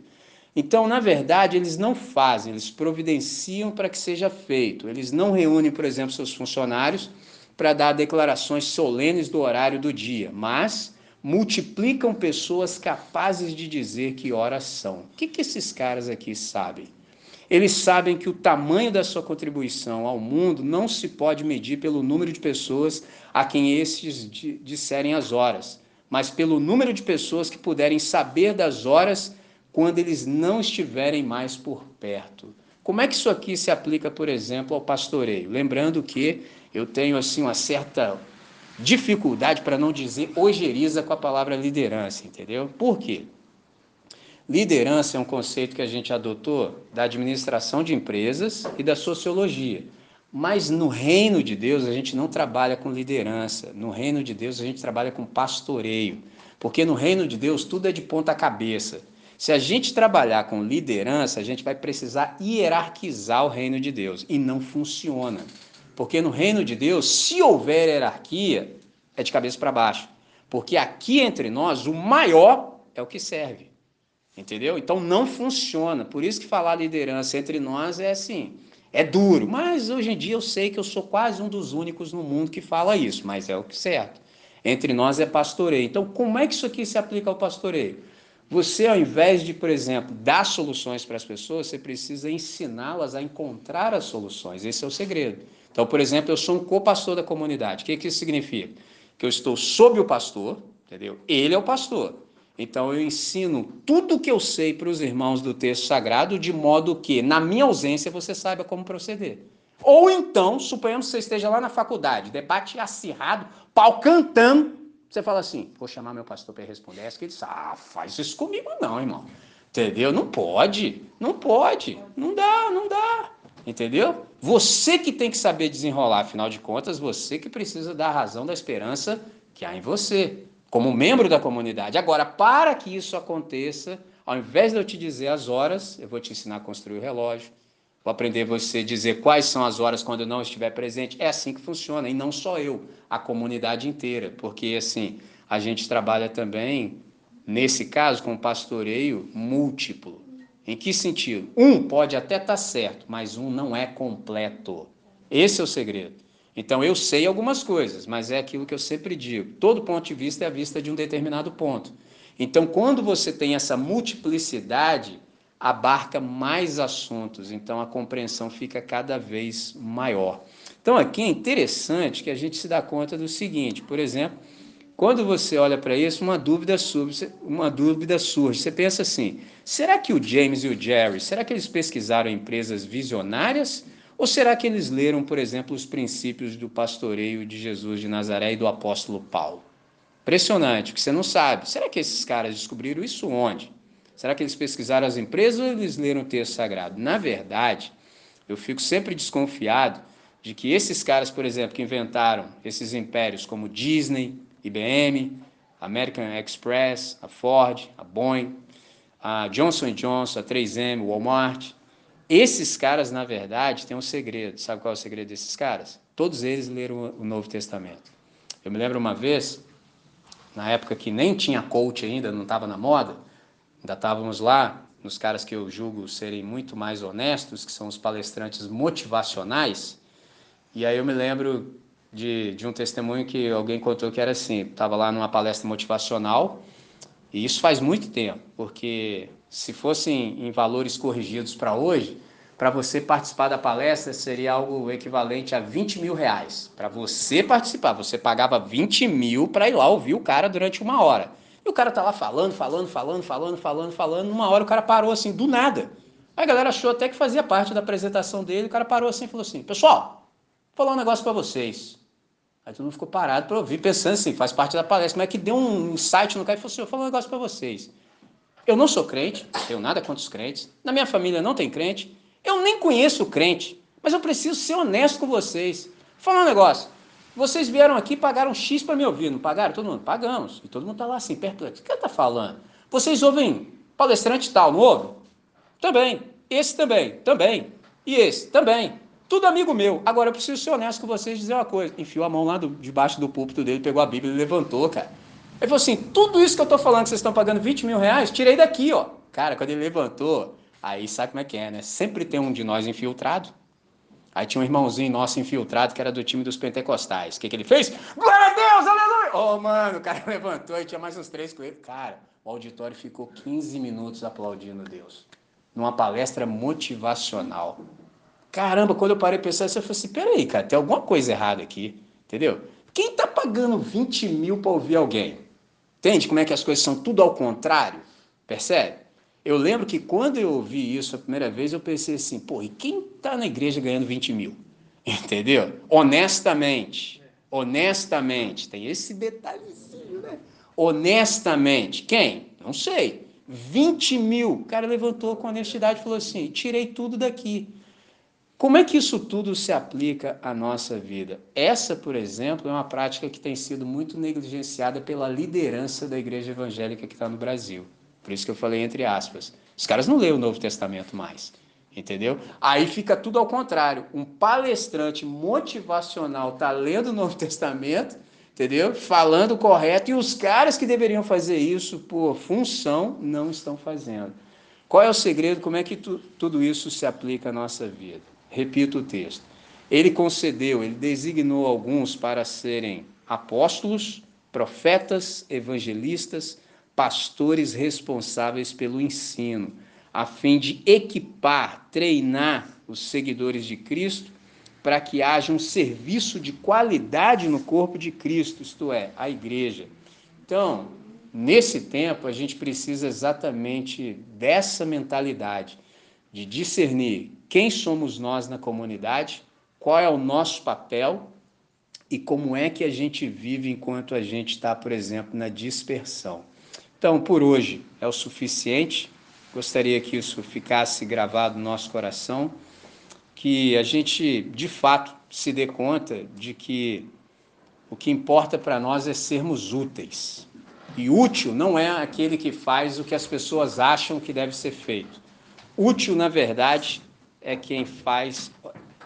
Então, na verdade, eles não fazem, eles providenciam para que seja feito. Eles não reúnem, por exemplo, seus funcionários para dar declarações solenes do horário do dia, mas multiplicam pessoas capazes de dizer que horas são. O que, que esses caras aqui sabem? Eles sabem que o tamanho da sua contribuição ao mundo não se pode medir pelo número de pessoas a quem estes disserem as horas, mas pelo número de pessoas que puderem saber das horas quando eles não estiverem mais por perto. Como é que isso aqui se aplica, por exemplo, ao pastoreio? Lembrando que eu tenho assim uma certa dificuldade para não dizer ojeriza com a palavra liderança, entendeu? Por quê? Liderança é um conceito que a gente adotou da administração de empresas e da sociologia. Mas no reino de Deus a gente não trabalha com liderança. No reino de Deus a gente trabalha com pastoreio. Porque no reino de Deus tudo é de ponta cabeça. Se a gente trabalhar com liderança, a gente vai precisar hierarquizar o reino de Deus. E não funciona. Porque no reino de Deus, se houver hierarquia, é de cabeça para baixo. Porque aqui entre nós, o maior é o que serve. Entendeu? Então não funciona. Por isso que falar liderança entre nós é assim. É duro, mas hoje em dia eu sei que eu sou quase um dos únicos no mundo que fala isso, mas é o que certo. Entre nós é pastoreio. Então, como é que isso aqui se aplica ao pastoreio? Você, ao invés de, por exemplo, dar soluções para as pessoas, você precisa ensiná-las a encontrar as soluções. Esse é o segredo. Então, por exemplo, eu sou um co-pastor da comunidade. O que, que isso significa? Que eu estou sob o pastor, entendeu? Ele é o pastor. Então, eu ensino tudo o que eu sei para os irmãos do texto sagrado, de modo que, na minha ausência, você saiba como proceder. Ou então, suponhamos que você esteja lá na faculdade, debate acirrado, pau cantando, você fala assim, vou chamar meu pastor para responder. Essa que ele diz, ah, faz isso comigo não, irmão. Entendeu? Não pode, não pode, não dá, não dá. Entendeu? Você que tem que saber desenrolar, afinal de contas, você que precisa dar razão da esperança que há em você, como membro da comunidade. Agora, para que isso aconteça, ao invés de eu te dizer as horas, eu vou te ensinar a construir o relógio, Vou aprender você a dizer quais são as horas quando eu não estiver presente. É assim que funciona, e não só eu, a comunidade inteira, porque assim, a gente trabalha também, nesse caso, com pastoreio múltiplo. Em que sentido? Um pode até estar tá certo, mas um não é completo. Esse é o segredo. Então eu sei algumas coisas, mas é aquilo que eu sempre digo: todo ponto de vista é a vista de um determinado ponto. Então, quando você tem essa multiplicidade, abarca mais assuntos, então a compreensão fica cada vez maior. Então aqui é interessante que a gente se dá conta do seguinte, por exemplo, quando você olha para isso, uma dúvida surge, uma dúvida surge. Você pensa assim: será que o James e o Jerry, será que eles pesquisaram empresas visionárias? Ou será que eles leram, por exemplo, os princípios do pastoreio de Jesus de Nazaré e do apóstolo Paulo? Impressionante, que você não sabe. Será que esses caras descobriram isso onde? Será que eles pesquisaram as empresas ou eles leram o texto sagrado? Na verdade, eu fico sempre desconfiado de que esses caras, por exemplo, que inventaram esses impérios como Disney, IBM, American Express, a Ford, a Boeing, a Johnson Johnson, a 3M, Walmart, esses caras, na verdade, têm um segredo. Sabe qual é o segredo desses caras? Todos eles leram o Novo Testamento. Eu me lembro uma vez, na época que nem tinha coach ainda, não estava na moda, Ainda estávamos lá, nos caras que eu julgo serem muito mais honestos, que são os palestrantes motivacionais. E aí eu me lembro de, de um testemunho que alguém contou que era assim: estava lá numa palestra motivacional, e isso faz muito tempo, porque se fossem em valores corrigidos para hoje, para você participar da palestra seria algo equivalente a 20 mil reais. Para você participar, você pagava 20 mil para ir lá ouvir o cara durante uma hora. E o cara tá lá falando, falando, falando, falando, falando, falando. Uma hora o cara parou assim, do nada. Aí a galera achou até que fazia parte da apresentação dele. O cara parou assim e falou assim: Pessoal, vou falar um negócio para vocês. Aí todo mundo ficou parado para ouvir, pensando assim: faz parte da palestra. Mas é que deu um insight no cara e falou assim: Eu vou falar um negócio para vocês. Eu não sou crente, tenho nada contra os crentes. Na minha família não tem crente. Eu nem conheço crente, mas eu preciso ser honesto com vocês. Vou falar um negócio. Vocês vieram aqui e pagaram X para me ouvir, não pagaram? Todo mundo? Pagamos. E todo mundo está lá assim, perplexo. O que ele está falando? Vocês ouvem palestrante tal, não ouve? Também. Esse também. Também. E esse também. Tudo amigo meu. Agora eu preciso ser honesto com vocês e dizer uma coisa. Enfiou a mão lá do, debaixo do púlpito dele, pegou a Bíblia e levantou, cara. Ele falou assim: tudo isso que eu estou falando que vocês estão pagando 20 mil reais, tirei daqui, ó. Cara, quando ele levantou, aí sabe como é que é, né? Sempre tem um de nós infiltrado. Aí tinha um irmãozinho nosso infiltrado que era do time dos pentecostais. O que, que ele fez? Glória a Deus, aleluia! Oh, mano, o cara levantou e tinha mais uns três com ele. Cara, o auditório ficou 15 minutos aplaudindo Deus. Numa palestra motivacional. Caramba, quando eu parei de pensar, eu falei assim: peraí, cara, tem alguma coisa errada aqui. Entendeu? Quem tá pagando 20 mil para ouvir alguém? Entende como é que as coisas são tudo ao contrário? Percebe? Eu lembro que quando eu ouvi isso a primeira vez, eu pensei assim, pô, e quem está na igreja ganhando 20 mil? Entendeu? Honestamente, honestamente, tem esse detalhezinho, né? Honestamente, quem? Não sei. 20 mil. O cara levantou com honestidade e falou assim: tirei tudo daqui. Como é que isso tudo se aplica à nossa vida? Essa, por exemplo, é uma prática que tem sido muito negligenciada pela liderança da igreja evangélica que está no Brasil. Por isso que eu falei entre aspas. Os caras não leem o Novo Testamento mais. Entendeu? Aí fica tudo ao contrário. Um palestrante motivacional está lendo o Novo Testamento, entendeu? Falando correto, e os caras que deveriam fazer isso por função não estão fazendo. Qual é o segredo? Como é que tu, tudo isso se aplica à nossa vida? Repito o texto. Ele concedeu, ele designou alguns para serem apóstolos, profetas, evangelistas, pastores responsáveis pelo ensino, a fim de equipar, treinar os seguidores de Cristo para que haja um serviço de qualidade no corpo de Cristo, isto é, a igreja. Então, nesse tempo, a gente precisa exatamente dessa mentalidade de discernir quem somos nós na comunidade, qual é o nosso papel e como é que a gente vive enquanto a gente está, por exemplo, na dispersão. Então, por hoje é o suficiente. Gostaria que isso ficasse gravado no nosso coração, que a gente de fato se dê conta de que o que importa para nós é sermos úteis. E útil não é aquele que faz o que as pessoas acham que deve ser feito. Útil, na verdade, é quem faz,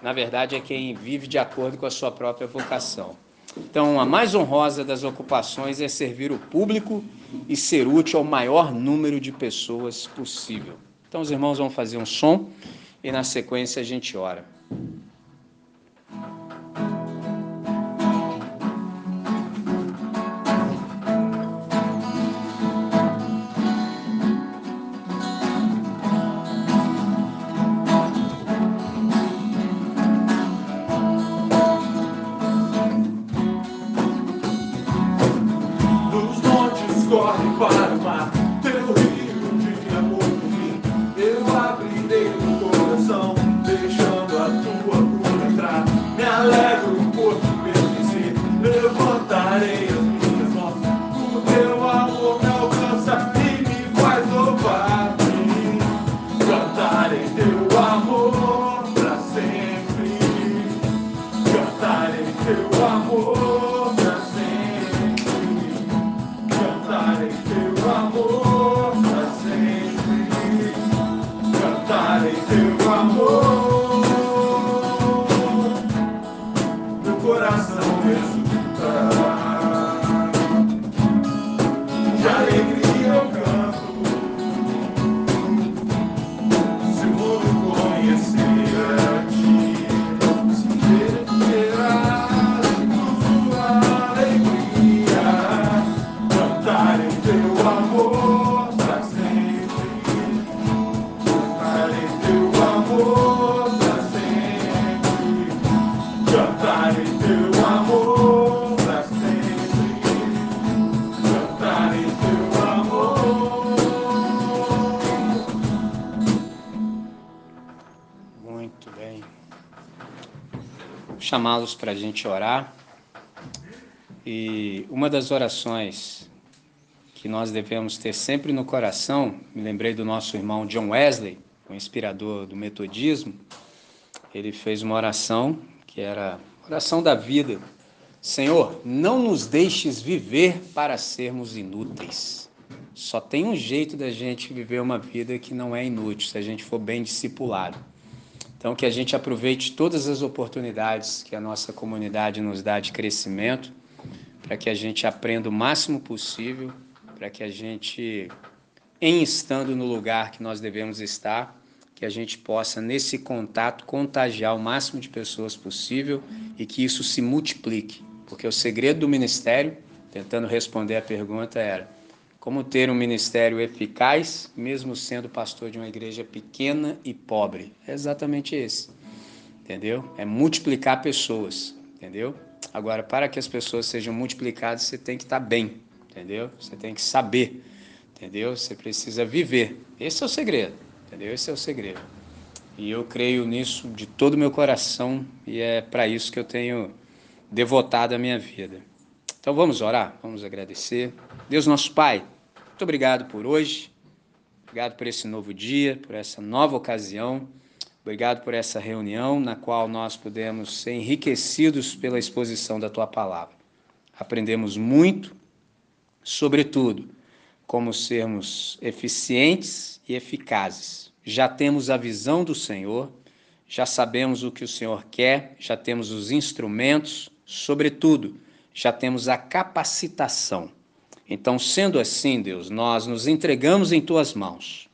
na verdade, é quem vive de acordo com a sua própria vocação. Então, a mais honrosa das ocupações é servir o público e ser útil ao maior número de pessoas possível. Então, os irmãos vão fazer um som e, na sequência, a gente ora. Chamá-los para a gente orar. E uma das orações que nós devemos ter sempre no coração, me lembrei do nosso irmão John Wesley, o inspirador do metodismo, ele fez uma oração que era oração da vida. Senhor, não nos deixes viver para sermos inúteis. Só tem um jeito da gente viver uma vida que não é inútil, se a gente for bem discipulado. Então, que a gente aproveite todas as oportunidades que a nossa comunidade nos dá de crescimento, para que a gente aprenda o máximo possível, para que a gente, em estando no lugar que nós devemos estar, que a gente possa, nesse contato, contagiar o máximo de pessoas possível e que isso se multiplique. Porque o segredo do ministério, tentando responder a pergunta, era como ter um ministério eficaz, mesmo sendo pastor de uma igreja pequena e pobre. É exatamente esse. Entendeu? É multiplicar pessoas. Entendeu? Agora, para que as pessoas sejam multiplicadas, você tem que estar bem. Entendeu? Você tem que saber. Entendeu? Você precisa viver. Esse é o segredo. Entendeu? Esse é o segredo. E eu creio nisso de todo o meu coração e é para isso que eu tenho devotado a minha vida. Então vamos orar, vamos agradecer. Deus nosso Pai, muito obrigado por hoje, obrigado por esse novo dia, por essa nova ocasião, obrigado por essa reunião na qual nós pudemos ser enriquecidos pela exposição da Tua palavra. Aprendemos muito, sobretudo, como sermos eficientes e eficazes. Já temos a visão do Senhor, já sabemos o que o Senhor quer, já temos os instrumentos, sobretudo, já temos a capacitação. Então, sendo assim, Deus, nós nos entregamos em tuas mãos,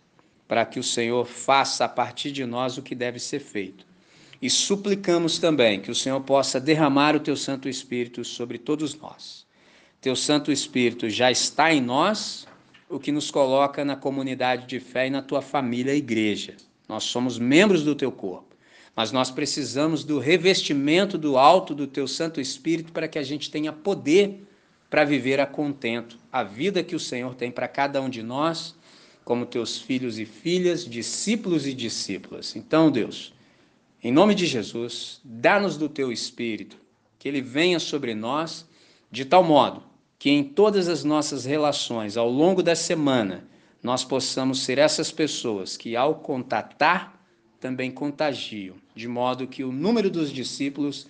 para que o Senhor faça a partir de nós o que deve ser feito. E suplicamos também que o Senhor possa derramar o teu Santo Espírito sobre todos nós. Teu Santo Espírito já está em nós, o que nos coloca na comunidade de fé e na tua família, igreja. Nós somos membros do teu corpo, mas nós precisamos do revestimento do alto do teu Santo Espírito para que a gente tenha poder para viver a contento a vida que o Senhor tem para cada um de nós, como teus filhos e filhas, discípulos e discípulas. Então, Deus, em nome de Jesus, dá-nos do teu Espírito, que ele venha sobre nós de tal modo que em todas as nossas relações ao longo da semana nós possamos ser essas pessoas que, ao contatar, também contagiam, de modo que o número dos discípulos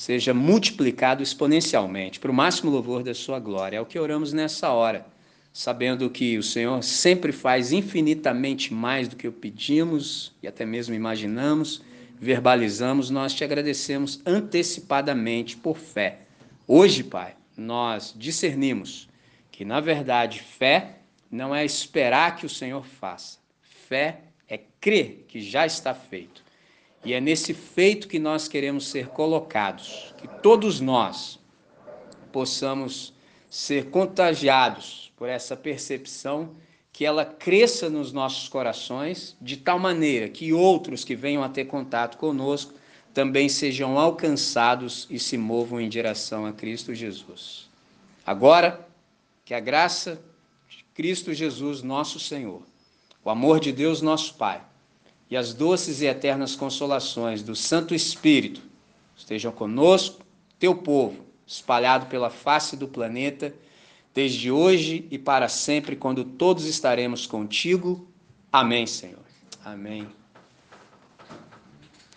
seja multiplicado exponencialmente, para o máximo louvor da Sua glória. É o que oramos nessa hora, sabendo que o Senhor sempre faz infinitamente mais do que o pedimos e até mesmo imaginamos, verbalizamos. Nós te agradecemos antecipadamente por fé. Hoje, Pai, nós discernimos que, na verdade, fé não é esperar que o Senhor faça. Fé é crer que já está feito. E é nesse feito que nós queremos ser colocados, que todos nós possamos ser contagiados por essa percepção, que ela cresça nos nossos corações, de tal maneira que outros que venham a ter contato conosco também sejam alcançados e se movam em direção a Cristo Jesus. Agora, que a graça de Cristo Jesus, nosso Senhor, o amor de Deus, nosso Pai, e as doces e eternas consolações do Santo Espírito estejam conosco, teu povo, espalhado pela face do planeta, desde hoje e para sempre, quando todos estaremos contigo. Amém, Senhor. Amém.